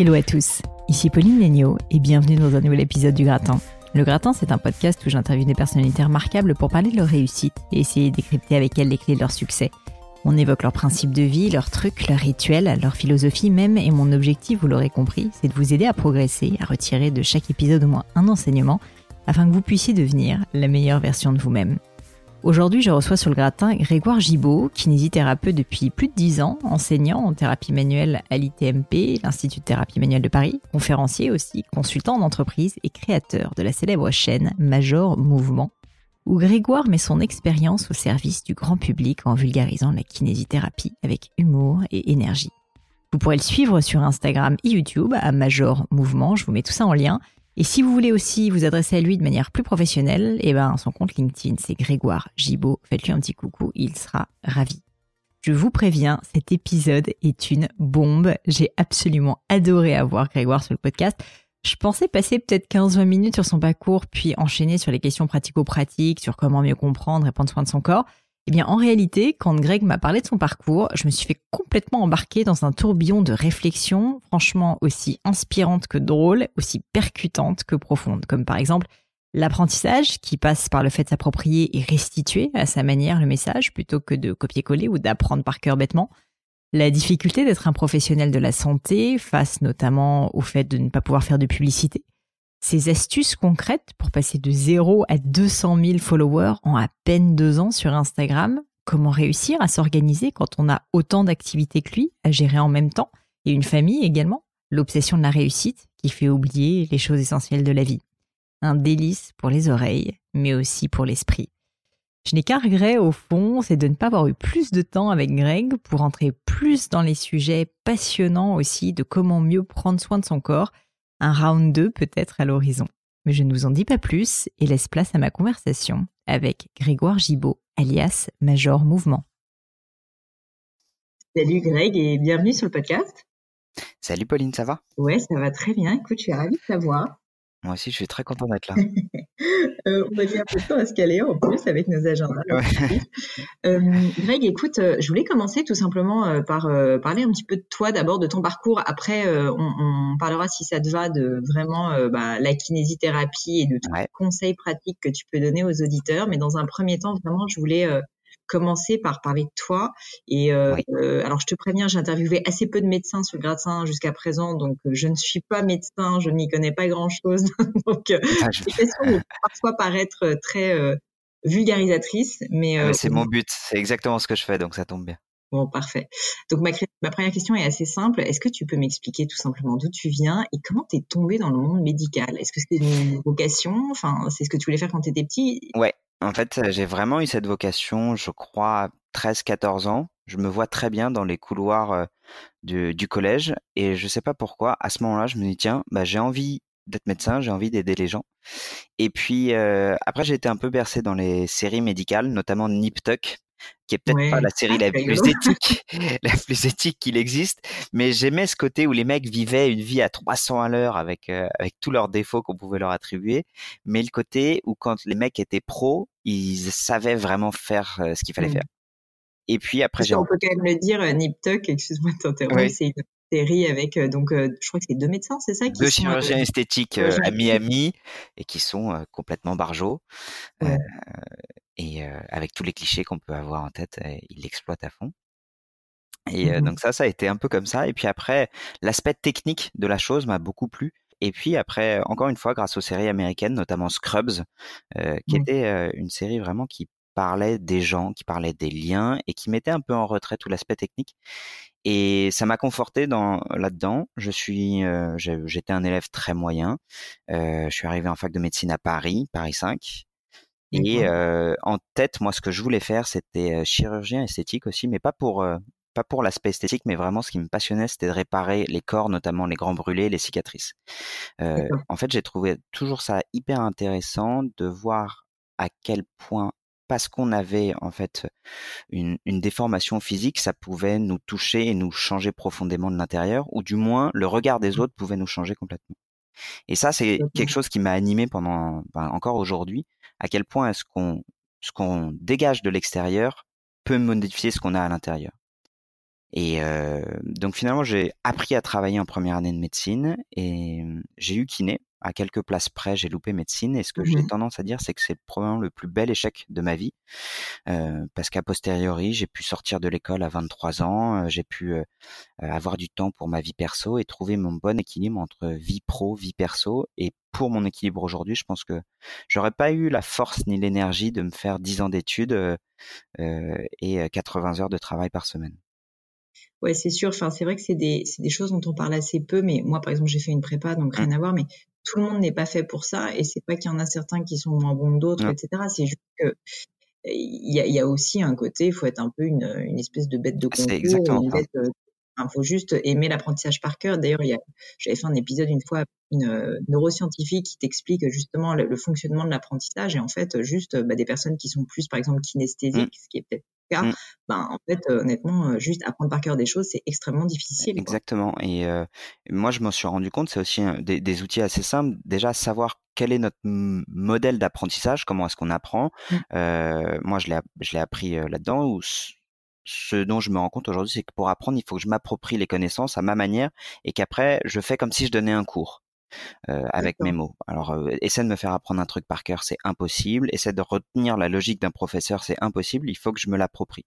Hello à tous, ici Pauline Legno et bienvenue dans un nouvel épisode du Gratin. Le Gratin, c'est un podcast où j'interviewe des personnalités remarquables pour parler de leur réussite et essayer de décrypter avec elles les clés de leur succès. On évoque leurs principes de vie, leurs trucs, leurs rituels, leur philosophie même, et mon objectif, vous l'aurez compris, c'est de vous aider à progresser, à retirer de chaque épisode au moins un enseignement, afin que vous puissiez devenir la meilleure version de vous-même. Aujourd'hui, je reçois sur le gratin Grégoire Gibaud, kinésithérapeute depuis plus de 10 ans, enseignant en thérapie manuelle à l'ITMP, l'Institut de thérapie manuelle de Paris, conférencier aussi, consultant en entreprise et créateur de la célèbre chaîne Major Mouvement, où Grégoire met son expérience au service du grand public en vulgarisant la kinésithérapie avec humour et énergie. Vous pourrez le suivre sur Instagram et YouTube à Major Mouvement, je vous mets tout ça en lien. Et si vous voulez aussi vous adresser à lui de manière plus professionnelle, eh ben, son compte LinkedIn, c'est Grégoire Gibaud. Faites-lui un petit coucou, il sera ravi. Je vous préviens, cet épisode est une bombe. J'ai absolument adoré avoir Grégoire sur le podcast. Je pensais passer peut-être 15-20 minutes sur son parcours, puis enchaîner sur les questions pratico-pratiques, sur comment mieux comprendre et prendre soin de son corps. Eh bien, en réalité, quand Greg m'a parlé de son parcours, je me suis fait complètement embarquer dans un tourbillon de réflexions, franchement aussi inspirantes que drôles, aussi percutantes que profondes, comme par exemple l'apprentissage qui passe par le fait de s'approprier et restituer à sa manière le message plutôt que de copier-coller ou d'apprendre par cœur bêtement. La difficulté d'être un professionnel de la santé face notamment au fait de ne pas pouvoir faire de publicité ces astuces concrètes pour passer de 0 à 200 000 followers en à peine deux ans sur Instagram. Comment réussir à s'organiser quand on a autant d'activités que lui à gérer en même temps et une famille également? L'obsession de la réussite qui fait oublier les choses essentielles de la vie. Un délice pour les oreilles, mais aussi pour l'esprit. Je n'ai qu'un regret au fond, c'est de ne pas avoir eu plus de temps avec Greg pour entrer plus dans les sujets passionnants aussi de comment mieux prendre soin de son corps un round 2 peut-être à l'horizon. Mais je ne vous en dis pas plus et laisse place à ma conversation avec Grégoire Gibaud, alias Major Mouvement. Salut Greg et bienvenue sur le podcast. Salut Pauline, ça va? Ouais, ça va très bien. Écoute, je suis ravie de t'avoir. Moi aussi, je suis très content d'être là. Euh, on a mis un peu de temps à se caler en plus avec nos agendas. Euh, Greg, écoute, euh, je voulais commencer tout simplement par parler un petit peu de toi d'abord, de ton parcours. Après, on, parlera, si ça te va, de vraiment bah, la kinésithérapie et de tous les conseils pratiques que tu peux donner aux auditeurs. Mais dans un premier temps, vraiment, je voulais commencer par parler de toi. Et euh, euh, alors, je te préviens, j'ai interviewé assez peu de médecins sur le gratin jusqu'à présent, donc euh, je ne suis pas médecin, je n'y connais pas grand-chose. donc, ah, les questions vont parfois paraître très vulgarisatrices, mais... c'est mon but, c'est exactement ce que je fais, donc ça tombe bien. Bon, parfait. Donc ma, ma, première question est assez simple. Est-ce que tu peux m'expliquer tout simplement d'où tu viens et comment tu es tombé dans le monde médical? Est-ce que c'était une vocation? Enfin, c'est ce que tu voulais faire quand tu étais petit? Ouais, en fait, j'ai vraiment eu cette vocation, je crois, à 13-14 ans. Je me vois très bien dans les couloirs du, collège et je sais pas pourquoi, à ce moment-là, je me dis, tiens, bah, j'ai envie d'être médecin, j'ai envie d'aider les gens. Et puis, après, j'ai été un peu bercé dans les séries médicales, notamment Nip Tuck, qui est peut-être pas la série la plus éthique, la plus éthique qu'il existe, mais j'aimais ce côté où les mecs vivaient une vie à 300 à l'heure avec euh, avec tous leurs défauts qu'on pouvait leur attribuer, mais le côté où quand les mecs étaient pros, ils savaient vraiment faire euh, ce qu'il fallait mmh. faire. Et puis après, j'ai on peut quand même le dire, euh, Nip Tuck, excuse-moi de t'interrompre, c'est série avec donc je crois que c'est deux médecins, c'est ça qui Deux chirurgiens esthétiques à Miami et qui sont complètement barjots. Et avec tous les clichés qu'on peut avoir en tête, ils l'exploitent à fond. Et mmh donc ça, ça a été un peu comme ça. Et puis après, l'aspect technique de la chose m'a beaucoup plu. Et puis après, encore une fois, grâce aux séries américaines, notamment Scrubs, qui mmh. était une série vraiment qui parlait des gens, qui parlait des liens et qui mettait un peu en retrait tout l'aspect technique. Et ça m'a conforté dans là-dedans. Je suis, j'étais un élève très moyen. je suis arrivé en fac de médecine à Paris, Paris 5. Et en tête, moi, ce que je voulais faire, c'était chirurgien esthétique aussi, mais pas pour pas pour l'aspect esthétique, mais vraiment ce qui me passionnait, c'était de réparer les corps, notamment les grands brûlés, les cicatrices. Euh, en fait, j'ai trouvé toujours ça hyper intéressant de voir à quel point, parce qu'on avait en fait une, une, déformation physique, ça pouvait nous toucher et nous changer profondément de l'intérieur, ou du moins le regard des mmh. autres pouvait nous changer complètement. Et ça, c'est quelque chose qui m'a animé pendant, ben, encore aujourd'hui, à quel point est-ce qu'on ce qu'on dégage de l'extérieur peut modifier ce qu'on a à l'intérieur. Et euh, donc finalement, j'ai appris à travailler en première année de médecine et j'ai eu kiné. À quelques places près, j'ai loupé médecine. Et ce que j'ai mmh tendance à dire, c'est que c'est probablement le plus bel échec de ma vie. Euh, parce qu'à posteriori, j'ai pu sortir de l'école à 23 ans. j'ai pu euh, avoir du temps pour ma vie perso et trouver mon bon équilibre entre vie pro, vie perso. Et pour mon équilibre aujourd'hui, je pense que j'aurais pas eu la force ni l'énergie de me faire 10 ans d'études et 80 heures de travail par semaine. Ouais, c'est sûr. Enfin, c'est vrai que c'est des, des choses dont on parle assez peu. Mais moi, par exemple, j'ai fait une prépa, donc rien mmh. à voir. Mais tout le monde n'est pas fait pour ça. Et c'est pas qu'il y en a certains qui sont moins bons que d'autres, etc. C'est juste que il y a, y a, aussi un côté, il faut être un peu une, une espèce de bête de ah, concours, une bête, euh, il faut juste aimer l'apprentissage par cœur. D'ailleurs, j'avais fait un épisode une fois, une euh, neuroscientifique qui t'explique justement le, fonctionnement de l'apprentissage. Et en fait, juste bah, des personnes qui sont plus, par exemple, kinesthésiques, mmh. ce qui est peut-être cas, mmh. ben, en fait, euh, honnêtement, euh, juste apprendre par cœur des choses, c'est extrêmement difficile. Exactement. Et moi, je m'en suis rendu compte, c'est aussi des, outils assez simples. Déjà, savoir quel est notre modèle d'apprentissage, comment est-ce qu'on apprend. Mmh. moi, je l'ai appris là-dedans, où ce dont je me rends compte aujourd'hui, c'est que pour apprendre, il faut que je m'approprie les connaissances à ma manière et qu'après, je fais comme si je donnais un cours. Euh, avec mes mots. Alors, euh, essaie de me faire apprendre un truc par cœur, c'est impossible. Essaie de retenir la logique d'un professeur, c'est impossible. Il faut que je me l'approprie.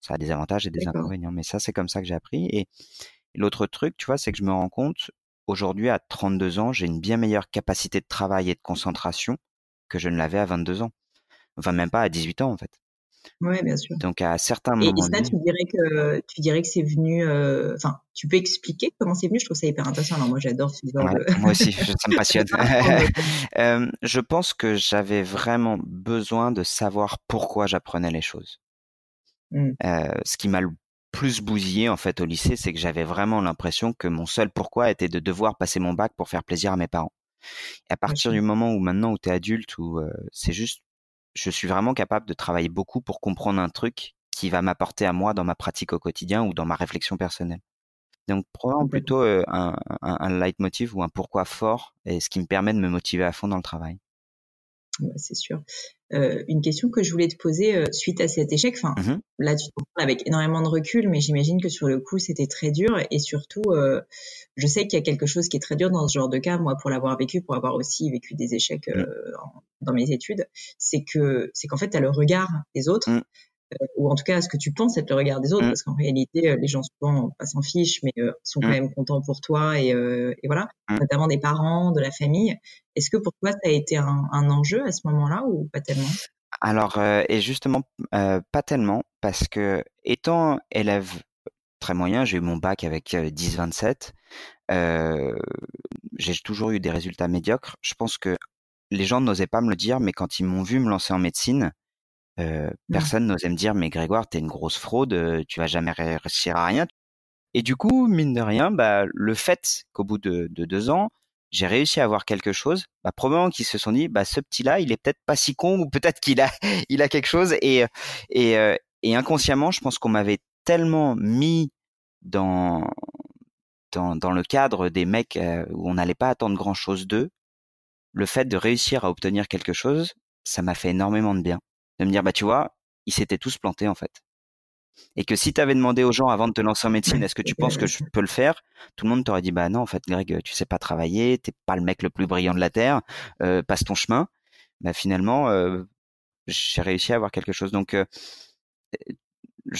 Ça a des avantages et des inconvénients, mais ça, c'est comme ça que j'ai appris. Et l'autre truc, tu vois, c'est que je me rends compte, aujourd'hui, à 32 ans, j'ai une bien meilleure capacité de travail et de concentration que je ne l'avais à 22 ans. Enfin, même pas à 18 ans, en fait. Oui, bien sûr. Donc à certains moments. Et, ça, tu dirais que tu dirais que c'est venu. Euh, enfin, tu peux expliquer comment c'est venu? Je trouve ça hyper intéressant. Alors moi, j'adore ce genre Moi aussi, ça me passionne. euh, je pense que j'avais vraiment besoin de savoir pourquoi j'apprenais les choses. Mmh. Euh, ce qui m'a le plus bousillé en fait au lycée, c'est que j'avais vraiment l'impression que mon seul pourquoi était de devoir passer mon bac pour faire plaisir à mes parents. Et à partir du moment où maintenant où tu es adulte, où euh, c'est juste je suis vraiment capable de travailler beaucoup pour comprendre un truc qui va m'apporter à moi dans ma pratique au quotidien ou dans ma réflexion personnelle. Donc probablement plutôt euh, un, un, un leitmotiv ou un pourquoi fort et ce qui me permet de me motiver à fond dans le travail c'est sûr. Euh, une question que je voulais te poser euh, suite à cet échec, enfin mmh là tu te parles avec énormément de recul, mais j'imagine que sur le coup c'était très dur et surtout euh, je sais qu'il y a quelque chose qui est très dur dans ce genre de cas, moi pour l'avoir vécu, pour avoir aussi vécu des échecs mmh. dans mes études, c'est que c'est qu'en fait tu as le regard des autres. Euh, ou en tout cas ce que tu penses être le regard des autres, mmh. parce qu'en réalité, euh, les gens souvent pas s'en fichent, mais euh, sont quand mmh. même contents pour toi et, et voilà, mmh. notamment des parents, de la famille. Est-ce que pour toi ça a été un, un enjeu à ce moment-là ou pas tellement? Alors, et justement, pas tellement, parce que étant élève très moyen, j'ai eu mon bac avec 10-27, j'ai toujours eu des résultats médiocres. Je pense que les gens n'osaient pas me le dire, mais quand ils m'ont vu me lancer en médecine, euh, mmh. personne n'osait me dire mais Grégoire t'es une grosse fraude, tu vas jamais réussir à rien. Et du coup mine de rien, bah le fait qu'au bout de, de, deux ans j'ai réussi à avoir quelque chose, bah, probablement qu'ils se sont dit bah ce petit là il est peut-être pas si con ou peut-être qu'il a il a quelque chose et et, et inconsciemment je pense qu'on m'avait tellement mis dans dans, dans le cadre des mecs où on n'allait pas attendre grand chose d'eux, le fait de réussir à obtenir quelque chose, ça m'a fait énormément de bien de me dire bah tu vois, ils s'étaient tous plantés en fait. Et que si tu avais demandé aux gens avant de te lancer en médecine, est-ce que tu penses que je peux le faire Tout le monde t'aurait dit, bah non, en fait, Greg, tu sais pas travailler, t'es pas le mec le plus brillant de la terre, euh, passe ton chemin. Bah finalement, euh, j'ai réussi à avoir quelque chose. Donc, euh,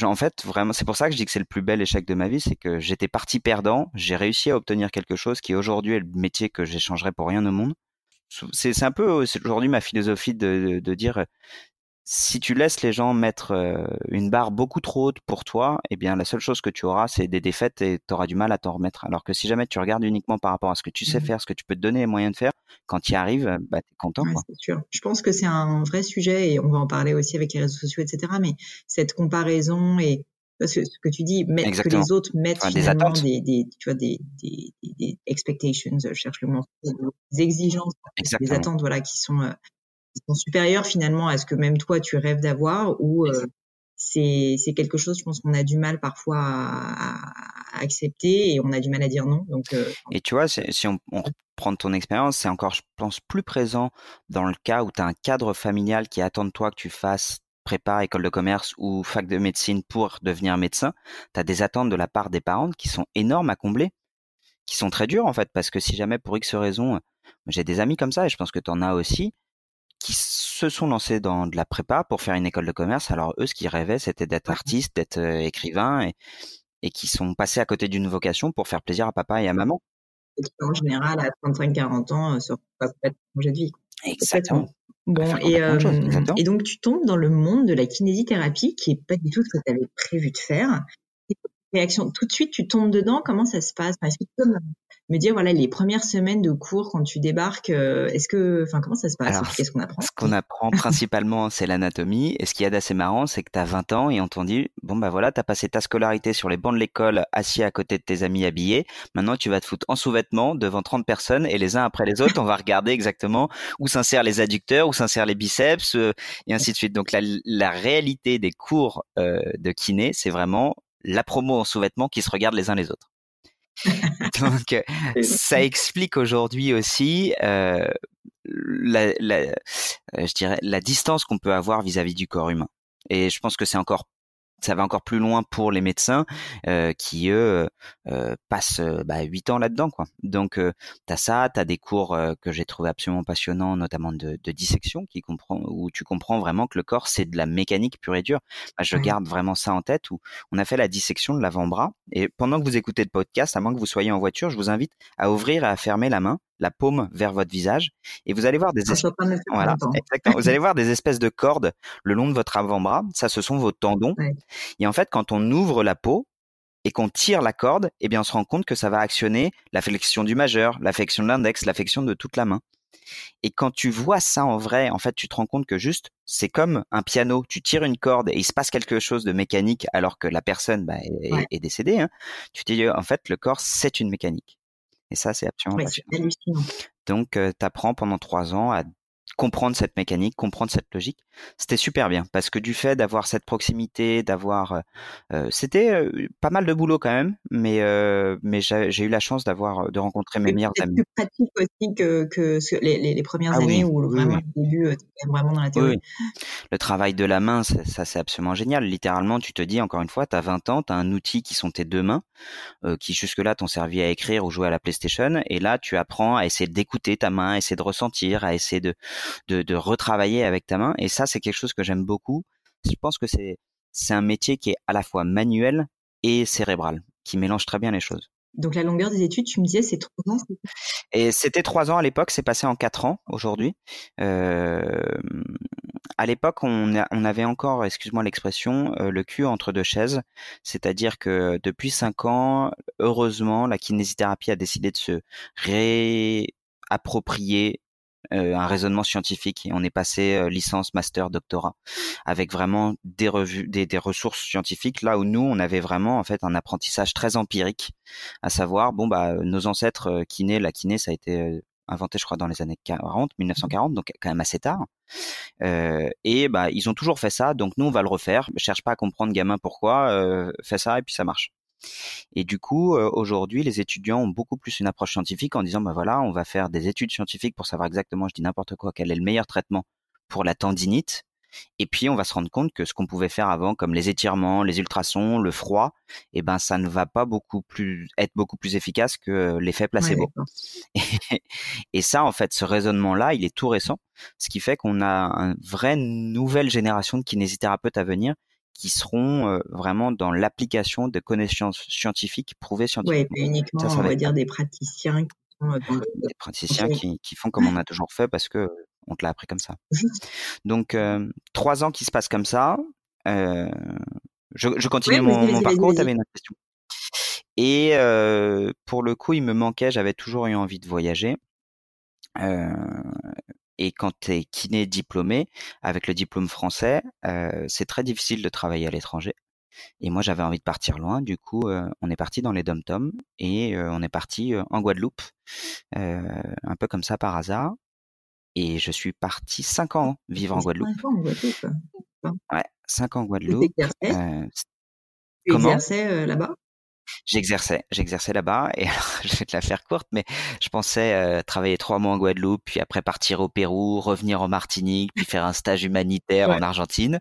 en fait, vraiment, c'est pour ça que je dis que c'est le plus bel échec de ma vie, c'est que j'étais parti perdant, j'ai réussi à obtenir quelque chose qui aujourd'hui est le métier que j'échangerais pour rien au monde. C'est un peu aujourd'hui ma philosophie de, de, dire si tu laisses les gens mettre euh, une barre beaucoup trop haute pour toi, eh bien la seule chose que tu auras, c'est des défaites et tu auras du mal à t'en remettre. Alors que si jamais tu regardes uniquement par rapport à ce que tu sais mmh faire, ce que tu peux te donner les moyens de faire, quand tu y arrives, bah, tu es content. c'est sûr. Je pense que c'est un vrai sujet et on va en parler aussi avec les réseaux sociaux, etc. Mais cette comparaison et parce que ce que tu dis, mettre, que les autres mettent finalement des, des, tu vois, des, des, des expectations, je cherche le mot, des exigences, des attentes, voilà, qui sont, euh, qui sont supérieures finalement à ce que même toi tu rêves d'avoir ou euh, c'est c'est quelque chose, je pense qu'on a du mal parfois à, à, accepter et on a du mal à dire non. Donc euh, et tu vois, si on, on reprend ton expérience, c'est encore, je pense, plus présent dans le cas où tu as un cadre familial qui attend de toi que tu fasses prépa, école de commerce ou fac de médecine pour devenir médecin, tu as des attentes de la part des parents qui sont énormes à combler, qui sont très dures en fait, parce que si jamais pour X raison, j'ai des amis comme ça et je pense que tu en as aussi, qui se sont lancés dans de la prépa pour faire une école de commerce. Alors eux, ce qu'ils rêvaient, c'était d'être artiste, d'être euh, écrivain et, et qui sont passés à côté d'une vocation pour faire plaisir à papa et à maman. Et en général à 35-40 ans euh, se pas projet de vie. Exactement. Bon, et, euh, et donc tu tombes dans le monde de la kinésithérapie qui est pas du tout ce que tu avais prévu de faire. Réaction, tout de suite tu tombes dedans, comment ça se passe? Est-ce que tu peux me dire voilà les premières semaines de cours quand tu débarques euh, est-ce que enfin comment ça se passe? Qu'est-ce qu'on apprend? ce qu'on apprend principalement c'est l'anatomie. Et ce qu'il y a d'assez marrant c'est que tu as 20 ans et on t'en dit bon bah voilà tu as passé ta scolarité sur les bancs de l'école assis à côté de tes amis habillés. Maintenant tu vas te foutre en sous-vêtements devant 30 personnes et les uns après les autres on va regarder exactement où s'insèrent les adducteurs où s'insèrent les biceps euh, et ainsi de suite. Donc la, la réalité des cours euh, de kiné c'est vraiment la promo en sous-vêtements qui se regardent les uns les autres Donc, euh, ça explique aujourd'hui aussi euh, la, la, euh, je dirais, la distance qu'on peut avoir vis-à-vis -vis du corps humain. Et je pense que c'est encore ça va encore plus loin pour les médecins euh, qui eux euh, passent bah, 8 ans là-dedans quoi. Donc euh, tu as ça, tu as des cours que j'ai trouvé absolument passionnants notamment de, de, dissection qui comprend où tu comprends vraiment que le corps c'est de la mécanique pure et dure. je garde vraiment ça en tête où on a fait la dissection de l'avant-bras et pendant que vous écoutez le podcast, à moins que vous soyez en voiture, je vous invite à ouvrir et à fermer la main la paume vers votre visage et vous allez voir des espèces, voilà, vous allez voir des espèces de cordes le long de votre avant-bras. Ça, ce sont vos tendons. Et en fait, quand on ouvre la peau et qu'on tire la corde, eh bien, on se rend compte que ça va actionner la flexion du majeur, la flexion de l'index, la flexion de toute la main. Et quand tu vois ça en vrai, en fait, tu te rends compte que juste, c'est comme un piano. Tu tires une corde et il se passe quelque chose de mécanique alors que la personne bah, est, décédée. Hein. Tu te dis, en fait, le corps, c'est une mécanique. Et ça, c'est absolument passionnant. Donc, tu apprends pendant trois ans à comprendre cette mécanique, comprendre cette logique. C'était super bien parce que du fait d'avoir cette proximité, d'avoir, euh, euh c'était euh, pas mal de boulot quand même, mais euh, mais j'ai eu la chance d'avoir de rencontrer mes meilleurs amis. C'est plus pratique aussi que, que les, les, les premières ah années où vraiment au début vraiment dans la théorie. Le travail de la main, ça, ça c'est absolument génial. Littéralement, tu te dis encore une fois, tu as 20 ans, tu as un outil qui sont tes deux mains, qui jusque-là t'ont servi à écrire ou jouer à la PlayStation, et là tu apprends à essayer d'écouter ta main, à essayer de ressentir, à essayer de de, de retravailler avec ta main. Et ça, c'est quelque chose que j'aime beaucoup. Je pense que c'est c'est un métier qui est à la fois manuel et cérébral, qui mélange très bien les choses. Donc la longueur des études, tu me disais, c'est trois ans. Et c'était trois ans à l'époque, c'est passé en quatre ans aujourd'hui. Euh, à l'époque, on, on, avait encore, excuse-moi l'expression, euh, le cul entre deux chaises. C'est-à-dire que depuis cinq ans, heureusement, la kinésithérapie a décidé de se réapproprier un raisonnement scientifique et on est passé euh, licence, master, doctorat avec vraiment des revues, des, des, ressources scientifiques là où nous on avait vraiment en fait un apprentissage très empirique, à savoir bon bah nos ancêtres euh, kinés, la kiné ça a été inventé je crois dans les années 40, 1940 donc quand même assez tard. Euh, et bah ils ont toujours fait ça donc nous on va le refaire. Cherche pas à comprendre gamin pourquoi, euh, fais ça et puis ça marche. Et du coup, euh, aujourd'hui, les étudiants ont beaucoup plus une approche scientifique en disant, bah voilà, on va faire des études scientifiques pour savoir exactement, je dis n'importe quoi, quel est le meilleur traitement pour la tendinite. Et puis, on va se rendre compte que ce qu'on pouvait faire avant, comme les étirements, les ultrasons, le froid, eh ben, ça ne va pas beaucoup plus être beaucoup plus efficace que l'effet placebo. et, ça, en fait, ce raisonnement-là, il est tout récent, ce qui fait qu'on a une vraie nouvelle génération de kinésithérapeutes à venir qui seront euh, vraiment dans l'application de connaissances scientifiques prouvées scientifiquement. Oui, uniquement, on va dire des praticiens qui sont euh, des praticiens qui, qui, font comme on a toujours fait parce que on te l'a appris comme ça. Donc, euh, trois ans qui se passent comme ça. Euh, je, je, continue mon, mon parcours. Tu avais une question. Et euh, pour le coup, il me manquait. J'avais toujours eu envie de voyager. Euh, et quand tu es kiné diplômé, avec le diplôme français, euh, c'est très difficile de travailler à l'étranger. Et moi, j'avais envie de partir loin. Du coup, euh, on est parti dans les dom-toms et on est parti en Guadeloupe, un peu comme ça par hasard et je suis parti cinq ans vivre en Guadeloupe. Cinq ans en Guadeloupe? Ouais, cinq ans en Guadeloupe. Euh, tu exerçais euh, là-bas? J'exerçais, j'exerçais là-bas et je vais te la faire courte, mais je pensais euh, travailler trois mois en Guadeloupe, puis après partir au Pérou, revenir en Martinique, puis faire un stage humanitaire en Argentine.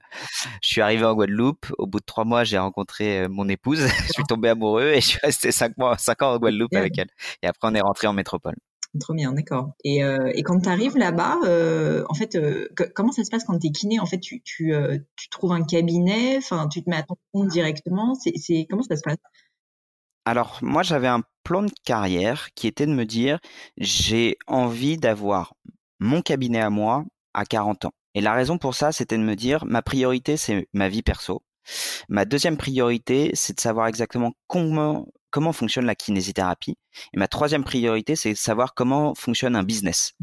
Je suis arrivé en Guadeloupe. Au bout de trois mois, j'ai rencontré euh, mon épouse. je suis tombé amoureux et je suis resté cinq mois, cinq ans en Guadeloupe avec elle. Et après, on est rentré en métropole. Trop bien, d'accord. Et, euh, et quand tu arrives là-bas, euh, en fait, euh, comment ça se passe quand tu es kiné? En fait, tu, tu, tu trouves un cabinet, enfin, tu te mets à ton compte directement? C'est comment ça se passe? Alors, moi, j'avais un plan de carrière qui était de me dire, j'ai envie d'avoir mon cabinet à moi à 40 ans. Et la raison pour ça, c'était de me dire, ma priorité, c'est ma vie perso. Ma deuxième priorité, c'est de savoir exactement comment comment fonctionne la kinésithérapie. Et ma troisième priorité, c'est de savoir comment fonctionne un business.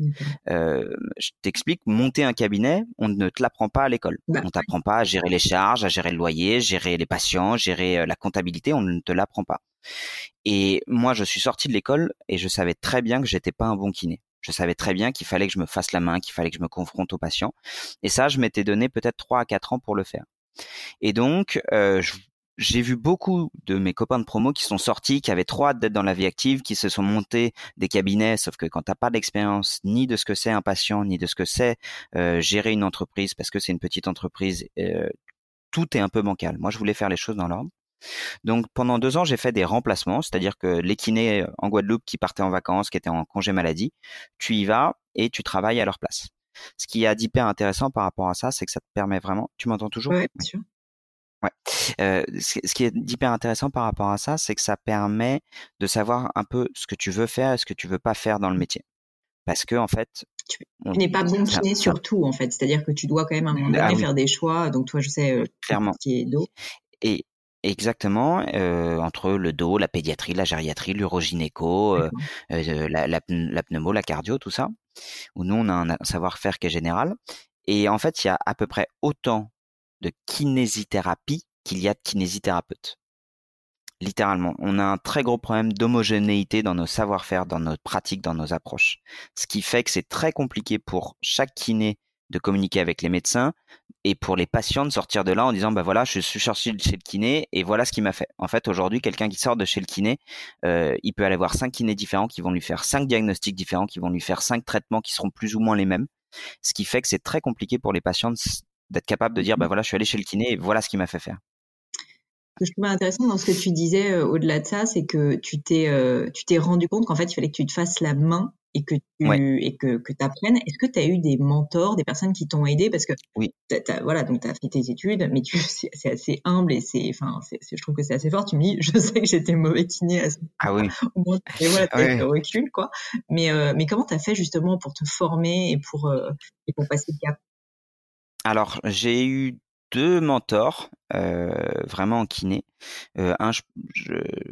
Euh, je t'explique, monter un cabinet, on ne te l'apprend pas à l'école. Bah, on t'apprend pas à gérer les charges, à gérer le loyer, gérer les patients, gérer euh, la comptabilité, on ne te l'apprend pas. Et moi, je suis sorti de l'école et je savais très bien que j'étais pas un bon kiné. Je savais très bien qu'il fallait que je me fasse la main, qu'il fallait que je me confronte aux patients. Et ça, je m'étais donné peut-être trois à quatre ans pour le faire. Et donc, euh, je, j'ai vu beaucoup de mes copains de promo qui sont sortis, qui avaient trop hâte d'être dans la vie active, qui se sont montés des cabinets, sauf que quand t'as pas d'expérience ni de ce que c'est un patient, ni de ce que c'est euh, gérer une entreprise, parce que c'est une petite entreprise, euh, tout est un peu bancal. Moi, je voulais faire les choses dans l'ordre. Donc pendant deux ans, j'ai fait des remplacements, c'est-à-dire que les kinés en Guadeloupe qui partaient en vacances, qui étaient en congé maladie, tu y vas et tu travailles à leur place. Ce qui est d'hyper intéressant par rapport à ça, c'est que ça te permet vraiment. Tu m'entends toujours? Oui, bien sûr. Ouais. Euh, ce, qui est hyper intéressant par rapport à ça, c'est que ça permet de savoir un peu ce que tu veux faire et ce que tu veux pas faire dans le métier. Parce que en fait, tu n'es pas bon kiné sur tout en fait. C'est-à-dire que tu dois quand même à un moment ah donné faire des choix. Donc toi, je sais clairement qui est dos. Et Exactement, euh, entre le dos, la pédiatrie, la gériatrie, l'urogynéco, euh, euh, la, la, la, pneumo, la cardio, tout ça, où nous on a un savoir-faire qui est général. Et en fait, il y a à peu près autant de kinésithérapie qu'il y a de kinésithérapeutes. Littéralement, on a un très gros problème d'homogénéité dans nos savoir-faire, dans nos pratiques, dans nos approches. Ce qui fait que c'est très compliqué pour chaque kiné de communiquer avec les médecins et pour les patients de sortir de là en disant bah voilà je suis sorti de chez le kiné et voilà ce qui m'a fait. En fait aujourd'hui quelqu'un qui sort de chez le kiné, euh, il peut aller voir cinq kinés différents qui vont lui faire cinq diagnostics différents, qui vont lui faire cinq traitements qui seront plus ou moins les mêmes. Ce qui fait que c'est très compliqué pour les patients d'être capable de dire, bah voilà, je suis allé chez le kiné et voilà ce qui m'a fait faire. Ce que je trouvais intéressant dans ce que tu disais euh, au-delà de ça, c'est que tu t'es euh, tu t'es rendu compte qu'en fait il fallait que tu te fasses la main et que tu et que que apprennes. Est-ce que tu as eu des mentors, des personnes qui t'ont aidé? Parce que oui. voilà donc tu as fait tes études, mais tu c'est assez humble et c'est enfin je trouve que c'est assez fort. Tu me dis je sais que j'étais mauvais kiné à ce ah oui et voilà tu as recul quoi. Mais euh, mais comment tu as fait justement pour te former et pour et pour passer le cap? Alors, j'ai eu deux mentors vraiment en kiné. Euh, un, je,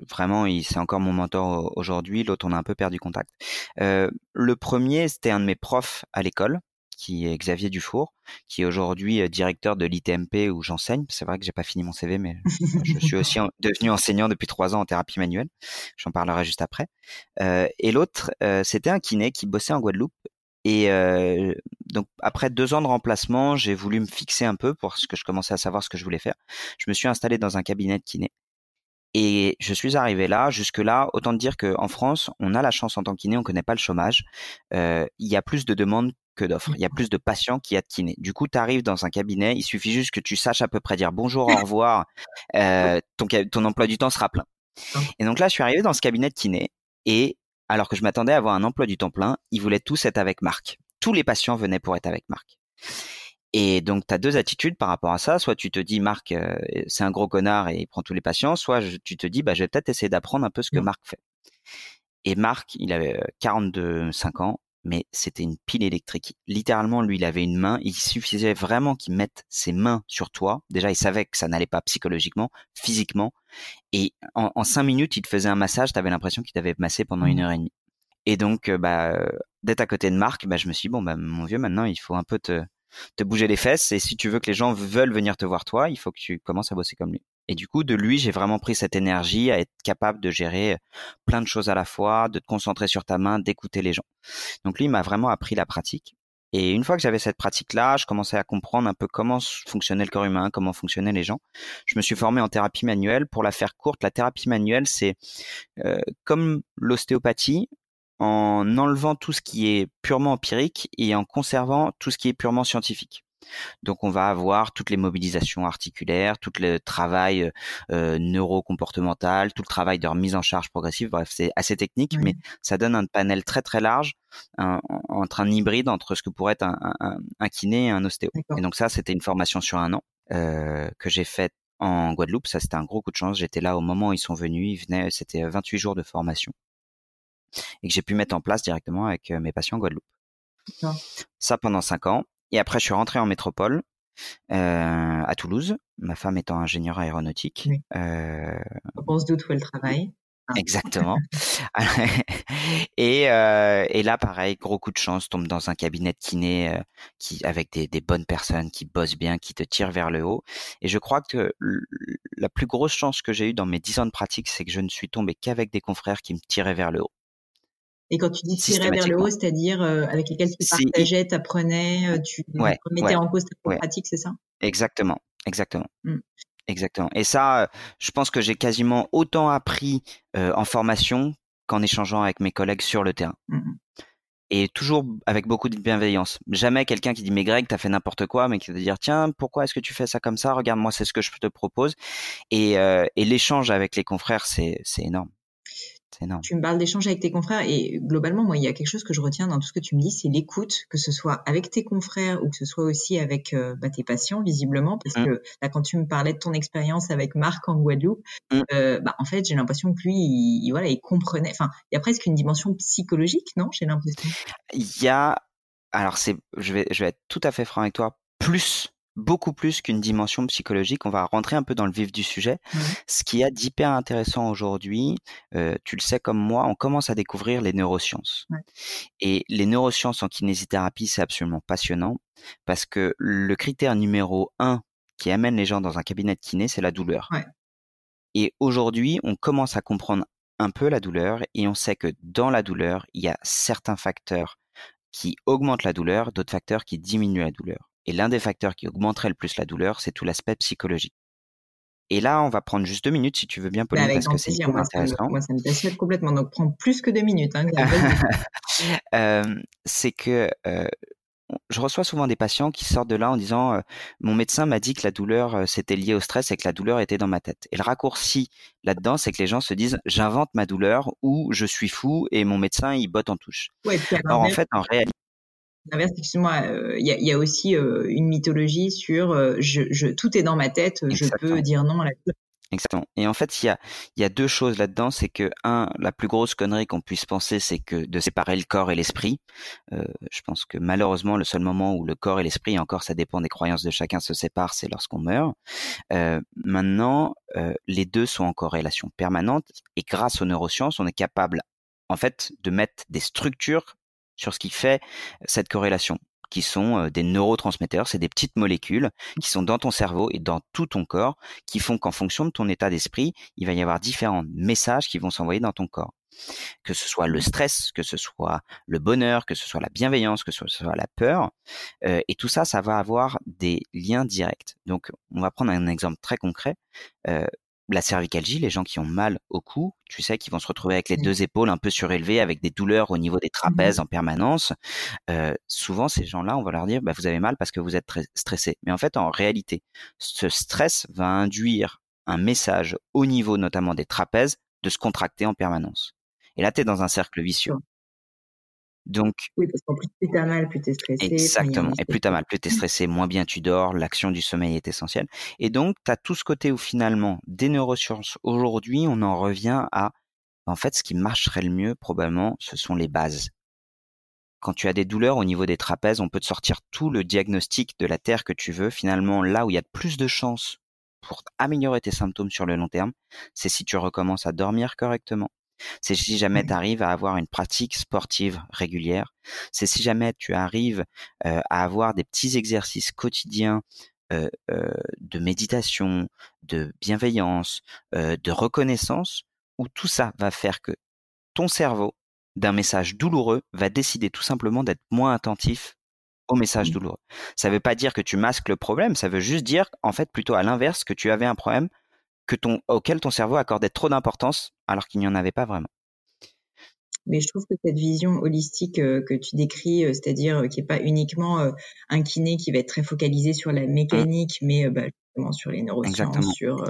vraiment, c'est encore mon mentor aujourd'hui. L'autre, on a un peu perdu contact. Le premier, c'était un de mes profs à l'école, qui est Xavier Dufour, qui est aujourd'hui directeur de l'ITMP où j'enseigne. C'est vrai que j'ai pas fini mon CV, mais je suis aussi devenu enseignant depuis trois ans en thérapie manuelle. J'en parlerai juste après. et l'autre, c'était un kiné qui bossait en Guadeloupe et euh, donc après deux ans de remplacement, j'ai voulu me fixer un peu parce que je commençais à savoir ce que je voulais faire. Je me suis installé dans un cabinet de kiné. Et je suis arrivé là, jusque-là, autant dire qu'en France, on a la chance en tant que kiné, on connaît pas le chômage. Euh, il y a plus de demandes que d'offres. Il y a plus de patients qu'il y a de kinés. Du coup, tu arrives dans un cabinet, il suffit juste que tu saches à peu près dire bonjour, au revoir, euh, ton, ton emploi du temps sera plein. Et donc là, je suis arrivé dans ce cabinet de kiné et alors que je m'attendais à avoir un emploi du temps plein, ils voulaient tous être avec Marc. Tous les patients venaient pour être avec Marc. Et donc, tu as deux attitudes par rapport à ça. Soit tu te dis, Marc, euh, c'est un gros connard et il prend tous les patients. Soit tu te dis, bah, je vais peut-être essayer d'apprendre un peu ce que Marc fait. Et Marc, il avait 42, euh, 5 ans, mais c'était une pile électrique. Littéralement, lui, il avait une main. Il suffisait vraiment qu'il mette ses mains sur toi. Déjà, il savait que ça n'allait pas psychologiquement, physiquement. Et en, en cinq minutes, il te faisait un massage. Tu avais l'impression qu'il t'avait massé pendant une mmh. heure et demie. Et donc, euh, bah, d'être à côté de Marc, bah, je me suis dit, bon, bah, mon vieux, maintenant, il faut un peu te, te bouger les fesses. Et si tu veux que les gens veulent venir te voir toi, il faut que tu commences à bosser comme lui. Et du coup, de lui, j'ai vraiment pris cette énergie à être capable de gérer plein de choses à la fois, de te concentrer sur ta main, d'écouter les gens. Donc lui, il m'a vraiment appris la pratique. Et une fois que j'avais cette pratique-là, je commençais à comprendre un peu comment fonctionnait le corps humain, comment fonctionnaient les gens. Je me suis formé en thérapie manuelle. Pour la faire courte, la thérapie manuelle, c'est euh, comme l'ostéopathie, en enlevant tout ce qui est purement empirique et en conservant tout ce qui est purement scientifique. Donc on va avoir toutes les mobilisations articulaires, tout le travail euh, neurocomportemental, tout le travail de remise en charge progressive. Bref, c'est assez technique, mais ça donne un panel très très large entre un hybride entre ce que pourrait être un, kiné et un ostéo. Et donc ça, c'était une formation sur un an euh, que j'ai faite en Guadeloupe. Ça, c'était un gros coup de chance. J'étais là au moment où ils sont venus. Ils venaient, c'était 28 jours de formation et que j'ai pu mettre en place directement avec euh, mes patients en Guadeloupe. Ça pendant cinq ans. Et après, je suis rentré en métropole, euh, à Toulouse, ma femme étant ingénieure aéronautique. Euh, On se doute où elle travaille. Ah. Exactement. et, euh, et là, pareil, gros coup de chance, tombe dans un cabinet de kiné euh, qui, avec des, des, bonnes personnes qui bossent bien, qui te tirent vers le haut. Et je crois que la plus grosse chance que j'ai eue dans mes dix ans de pratique, c'est que je ne suis tombé qu'avec des confrères qui me tiraient vers le haut. Et quand tu dis tirer vers le haut, c'est-à-dire euh, avec lesquels tu partageais, tu apprenais, euh, tu remettais en cause ta pratique, c'est ça? Exactement, exactement. Mmh. Exactement. Et ça, euh, je pense que j'ai quasiment autant appris en formation qu'en échangeant avec mes collègues sur le terrain. Mmh et toujours avec beaucoup de bienveillance. Jamais quelqu'un qui dit mais Greg, t'as fait n'importe quoi, mais qui va dire tiens, pourquoi est-ce que tu fais ça comme ça? Regarde, moi c'est ce que je te propose. Et, et l'échange avec les confrères, c'est énorme. Tu me parles d'échanges avec tes confrères et globalement, moi, il y a quelque chose que je retiens dans tout ce que tu me dis, c'est l'écoute, que ce soit avec tes confrères ou que ce soit aussi avec euh, bah, tes patients, visiblement, parce mmh. que là, quand tu me parlais de ton expérience avec Marc en Guadeloupe, mmh. euh, bah, en fait, j'ai l'impression que lui, il, voilà, il comprenait. Enfin, il y a presque une dimension psychologique, non J'ai l'impression? Il y a, alors c'est, je vais, je vais être tout à fait franc avec toi, plus beaucoup plus qu'une dimension psychologique. On va rentrer un peu dans le vif du sujet. Ce qui est d'hyper intéressant aujourd'hui, euh, tu le sais comme moi, on commence à découvrir les neurosciences. Et les neurosciences en kinésithérapie, c'est absolument passionnant parce que le critère numéro un qui amène les gens dans un cabinet de kiné, c'est la douleur. Et aujourd'hui, on commence à comprendre un peu la douleur et on sait que dans la douleur, il y a certains facteurs qui augmentent la douleur, d'autres facteurs qui diminuent la douleur. Et l'un des facteurs qui augmenterait le plus la douleur, c'est tout l'aspect psychologique. Et là, on va prendre juste deux minutes, si tu veux bien, Pauline, bah, parce que c'est hyper intéressant. moi, ça me passionne complètement, donc prends plus que deux minutes. Hein, euh, c'est que euh, je reçois souvent des patients qui sortent de là en disant euh, mon médecin m'a dit que la douleur c'était lié au stress et que la douleur était dans ma tête. Et le raccourci là-dedans, c'est que les gens se disent j'invente ma douleur ou je suis fou et mon médecin il botte en touche. Ouais, Or en fait, en réalité L'inverse, excuse-moi, euh, il y, a, aussi euh, une mythologie sur euh, je, tout est dans ma tête, je peux dire non à la Exactement. Et en fait, il y a, y a deux choses là-dedans. C'est que, un, la plus grosse connerie qu'on puisse penser, c'est que de séparer le corps et l'esprit. je pense que malheureusement, le seul moment où le corps et l'esprit, encore ça dépend des croyances de chacun, se séparent, c'est lorsqu'on meurt. maintenant, les deux sont en corrélation permanente. Et grâce aux neurosciences, on est capable, en fait, de mettre des structures sur ce qui fait cette corrélation qui sont des neurotransmetteurs, c'est des petites molécules qui sont dans ton cerveau et dans tout ton corps, qui font qu'en fonction de ton état d'esprit, il va y avoir différents messages qui vont s'envoyer dans ton corps. Que ce soit le stress, que ce soit le bonheur, que ce soit la bienveillance, que ce soit la peur, et tout ça, ça va avoir des liens directs. Donc, on va prendre un exemple très concret. La cervicalgie, les gens qui ont mal au cou, tu sais, qui vont se retrouver avec les deux épaules un peu surélevées, avec des douleurs au niveau des trapèzes mmh en permanence. Euh, souvent, ces gens-là, on va leur dire, bah, vous avez mal parce que vous êtes très stressé. Mais en fait, en réalité, ce stress va induire un message au niveau notamment des trapèzes de se contracter en permanence. Et là, tu es dans un cercle vicieux. Donc, oui, parce qu'en plus, plus t'as mal, plus t'es stressé. Exactement. Et plus t'as mal, plus t'es stressé, moins bien tu dors, l'action du sommeil est essentielle. Et donc, t'as tout ce côté où finalement, des neurosciences, aujourd'hui, on en revient à, en fait, ce qui marcherait le mieux, probablement, ce sont les bases. Quand tu as des douleurs au niveau des trapèzes, on peut te sortir tout le diagnostic de la terre que tu veux. Finalement, là où il y a plus de chances pour améliorer tes symptômes sur le long terme, c'est si tu recommences à dormir correctement, c'est si jamais tu arrives à avoir une pratique sportive régulière. C'est si jamais tu arrives à avoir des petits exercices quotidiens de méditation, de bienveillance, de reconnaissance, où tout ça va faire que ton cerveau, d'un message douloureux, va décider tout simplement d'être moins attentif au message douloureux. Ça ne veut pas dire que tu masques le problème, ça veut juste dire, en fait, plutôt à l'inverse, que tu avais un problème que ton, auquel ton cerveau accordait trop d'importance alors qu'il n'y en avait pas vraiment. Mais je trouve que cette vision holistique euh, que tu décris, euh, c'est-à-dire euh, qui n'est pas uniquement un kiné qui va être très focalisé sur la mécanique, mais bah, justement sur les neurosciences, sur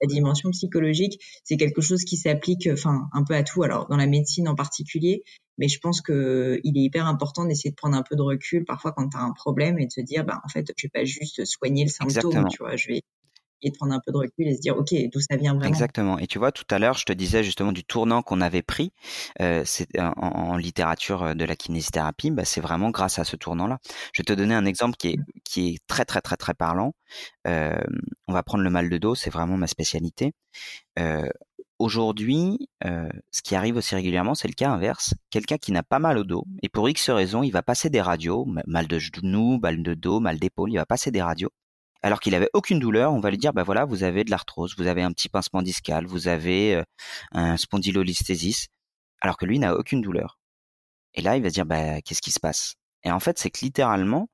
la dimension psychologique, c'est quelque chose qui s'applique, enfin, un peu à tout. Alors, dans la médecine en particulier, mais je pense que il est hyper important d'essayer de prendre un peu de recul parfois quand tu as un problème et de se dire, bah, en fait, je vais pas juste soigner le symptôme, tu vois, je vais et de prendre un peu de recul et se dire ok d'où ça vient vraiment? Exactement. Et tu vois tout à l'heure je te disais justement du tournant qu'on avait pris euh, c'est en, littérature euh, de la kinésithérapie bah, c'est vraiment grâce à ce tournant là. Je vais te donner un exemple qui est mmh. qui est très très très très parlant. Euh, on va prendre le mal de dos c'est vraiment ma spécialité. Euh, Aujourd'hui, ce qui arrive aussi régulièrement, c'est le cas inverse. Quelqu'un qui n'a pas mal au dos, et pour X raisons, il va passer des radios, mal de genou, mal de dos, mal d'épaule, il va passer des radios alors qu'il avait aucune douleur, on va lui dire bah voilà, vous avez de l'arthrose, vous avez un petit pincement discal, vous avez euh, un spondylolisthésis, alors que lui n'a aucune douleur. Et là, il va se dire bah qu'est-ce qui se passe? Et en fait, c'est que littéralement,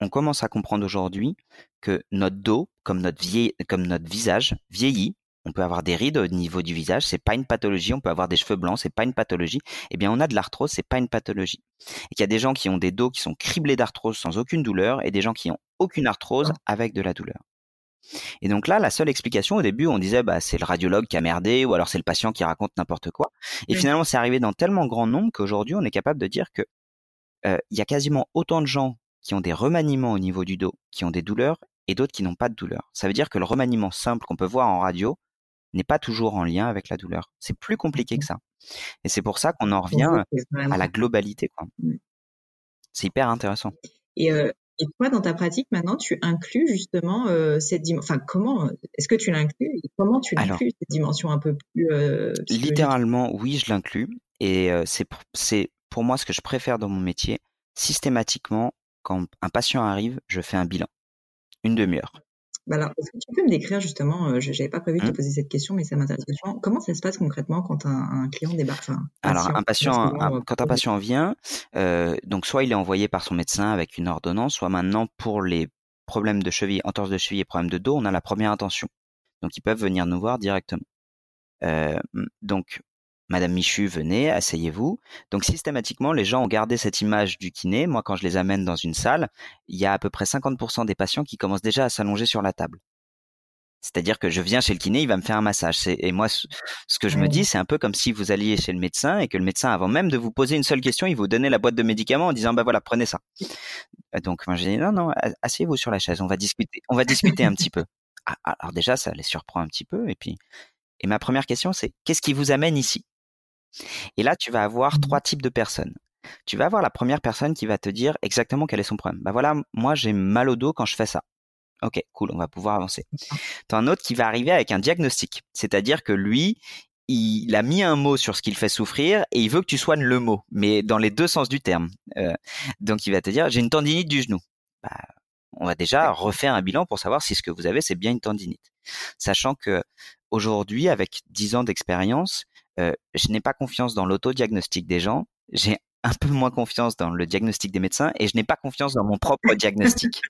on commence à comprendre aujourd'hui que notre dos, comme notre comme notre visage, vieillit on peut avoir des rides au niveau du visage, c'est pas une pathologie. On peut avoir des cheveux blancs, c'est pas une pathologie. Eh bien, on a de l'arthrose, c'est pas une pathologie. Et qu'il y a des gens qui ont des dos qui sont criblés d'arthrose sans aucune douleur et des gens qui ont aucune arthrose ah. avec de la douleur. Et donc là, la seule explication au début, on disait bah c'est le radiologue qui a merdé ou alors c'est le patient qui raconte n'importe quoi. Et finalement, c'est arrivé dans tellement grand nombre qu'aujourd'hui, on est capable de dire que euh, il y a quasiment autant de gens qui ont des remaniements au niveau du dos, qui ont des douleurs, et d'autres qui n'ont pas de douleur. Ça veut dire que le remaniement simple qu'on peut voir en radio, n'est pas toujours en lien avec la douleur. C'est plus compliqué que mmh ça. Et c'est pour ça qu'on en revient à la globalité. Mmh. C'est hyper intéressant. Et, et, toi, dans ta pratique, maintenant, tu inclus justement cette dimension. Enfin, comment Est-ce que tu l'inclus Comment tu l'inclus, cette dimension un peu plus. littéralement, oui, je l'inclus. Et c'est pour moi ce que je préfère dans mon métier. Systématiquement, quand un patient arrive, je fais un bilan. Une demi-heure. Bah est-ce que tu peux me décrire justement, euh, je n'avais pas prévu de te mmh. poser cette question, mais ça m'intéresse. Comment ça se passe concrètement quand un, un client débarque Alors, un patient, euh, quand un patient vient, euh, donc soit il est envoyé par son médecin avec une ordonnance, soit maintenant pour les problèmes de cheville, entorse de cheville et problèmes de dos, on a la première intention. Donc, ils peuvent venir nous voir directement. Euh, donc, Madame Michu, venez, asseyez-vous. Donc systématiquement, les gens ont gardé cette image du kiné. Moi, quand je les amène dans une salle, il y a à peu près 50% des patients qui commencent déjà à s'allonger sur la table. C'est-à-dire que je viens chez le kiné, il va me faire un massage. Et moi, ce que je me dis, c'est un peu comme si vous alliez chez le médecin et que le médecin, avant même de vous poser une seule question, il vous donnait la boîte de médicaments en disant, bah voilà, prenez ça. Donc, moi, j'ai dit, non, non, asseyez-vous sur la chaise, on va discuter, on va discuter un petit peu. Ah, alors déjà, ça les surprend un petit peu. Et puis, et ma première question, c'est, qu'est-ce qui vous amène ici? Et là, tu vas avoir mmh trois types de personnes. Tu vas avoir la première personne qui va te dire exactement quel est son problème. Bah voilà, moi j'ai mal au dos quand je fais ça. Ok, cool, on va pouvoir avancer. T'as un autre qui va arriver avec un diagnostic, c'est-à-dire que lui, il a mis un mot sur ce qu'il fait souffrir et il veut que tu soignes le mot, mais dans les deux sens du terme. Euh, donc il va te dire j'ai une tendinite du genou. Bah, on va déjà refaire un bilan pour savoir si ce que vous avez c'est bien une tendinite, sachant que aujourd'hui avec 10 ans d'expérience, je n'ai pas confiance dans l'autodiagnostic des gens. J'ai un peu moins confiance dans le diagnostic des médecins et je n'ai pas confiance dans mon propre diagnostic.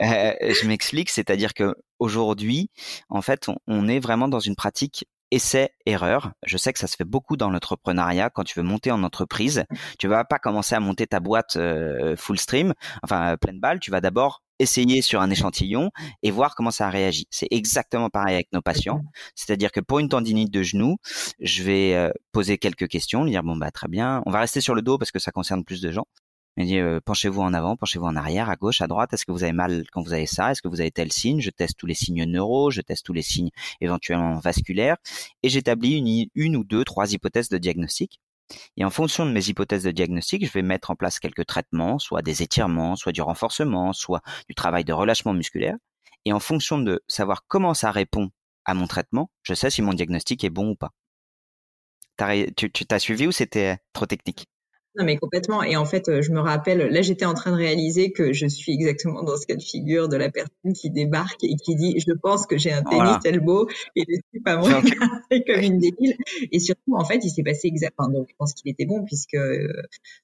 Euh, je m'explique, c'est-à-dire que aujourd'hui, en fait, on, est vraiment dans une pratique essai-erreur. Je sais que ça se fait beaucoup dans l'entrepreneuriat. Quand tu veux monter en entreprise, tu vas pas commencer à monter ta boîte euh, full stream, enfin pleine balle. Tu vas d'abord essayer sur un échantillon et voir comment ça réagit. C'est exactement pareil avec nos patients. C'est-à-dire que pour une tendinite de genou, je vais euh, poser quelques questions, dire bon bah très bien, on va rester sur le dos parce que ça concerne plus de gens. Il dit euh, penchez-vous en avant, penchez-vous en arrière, à gauche, à droite. Est-ce que vous avez mal quand vous avez ça? Est-ce que vous avez tel signe? Je teste tous les signes neuro, je teste tous les signes éventuellement vasculaires et j'établis une, une ou deux, trois hypothèses de diagnostic. Et en fonction de mes hypothèses de diagnostic, je vais mettre en place quelques traitements, soit des étirements, soit du renforcement, soit du travail de relâchement musculaire. Et en fonction de savoir comment ça répond à mon traitement, je sais si mon diagnostic est bon ou pas. tu t'as suivi ou c'était trop technique? Non, mais complètement. Et en fait, euh, je me rappelle, là, j'étais en train de réaliser que je suis exactement dans ce cas de figure de la personne qui débarque et qui dit, je pense que j'ai un tennis elbow et je suis pas moi comme une débile. Et surtout, en fait, il s'est passé exactement, donc je pense qu'il était bon puisque, euh,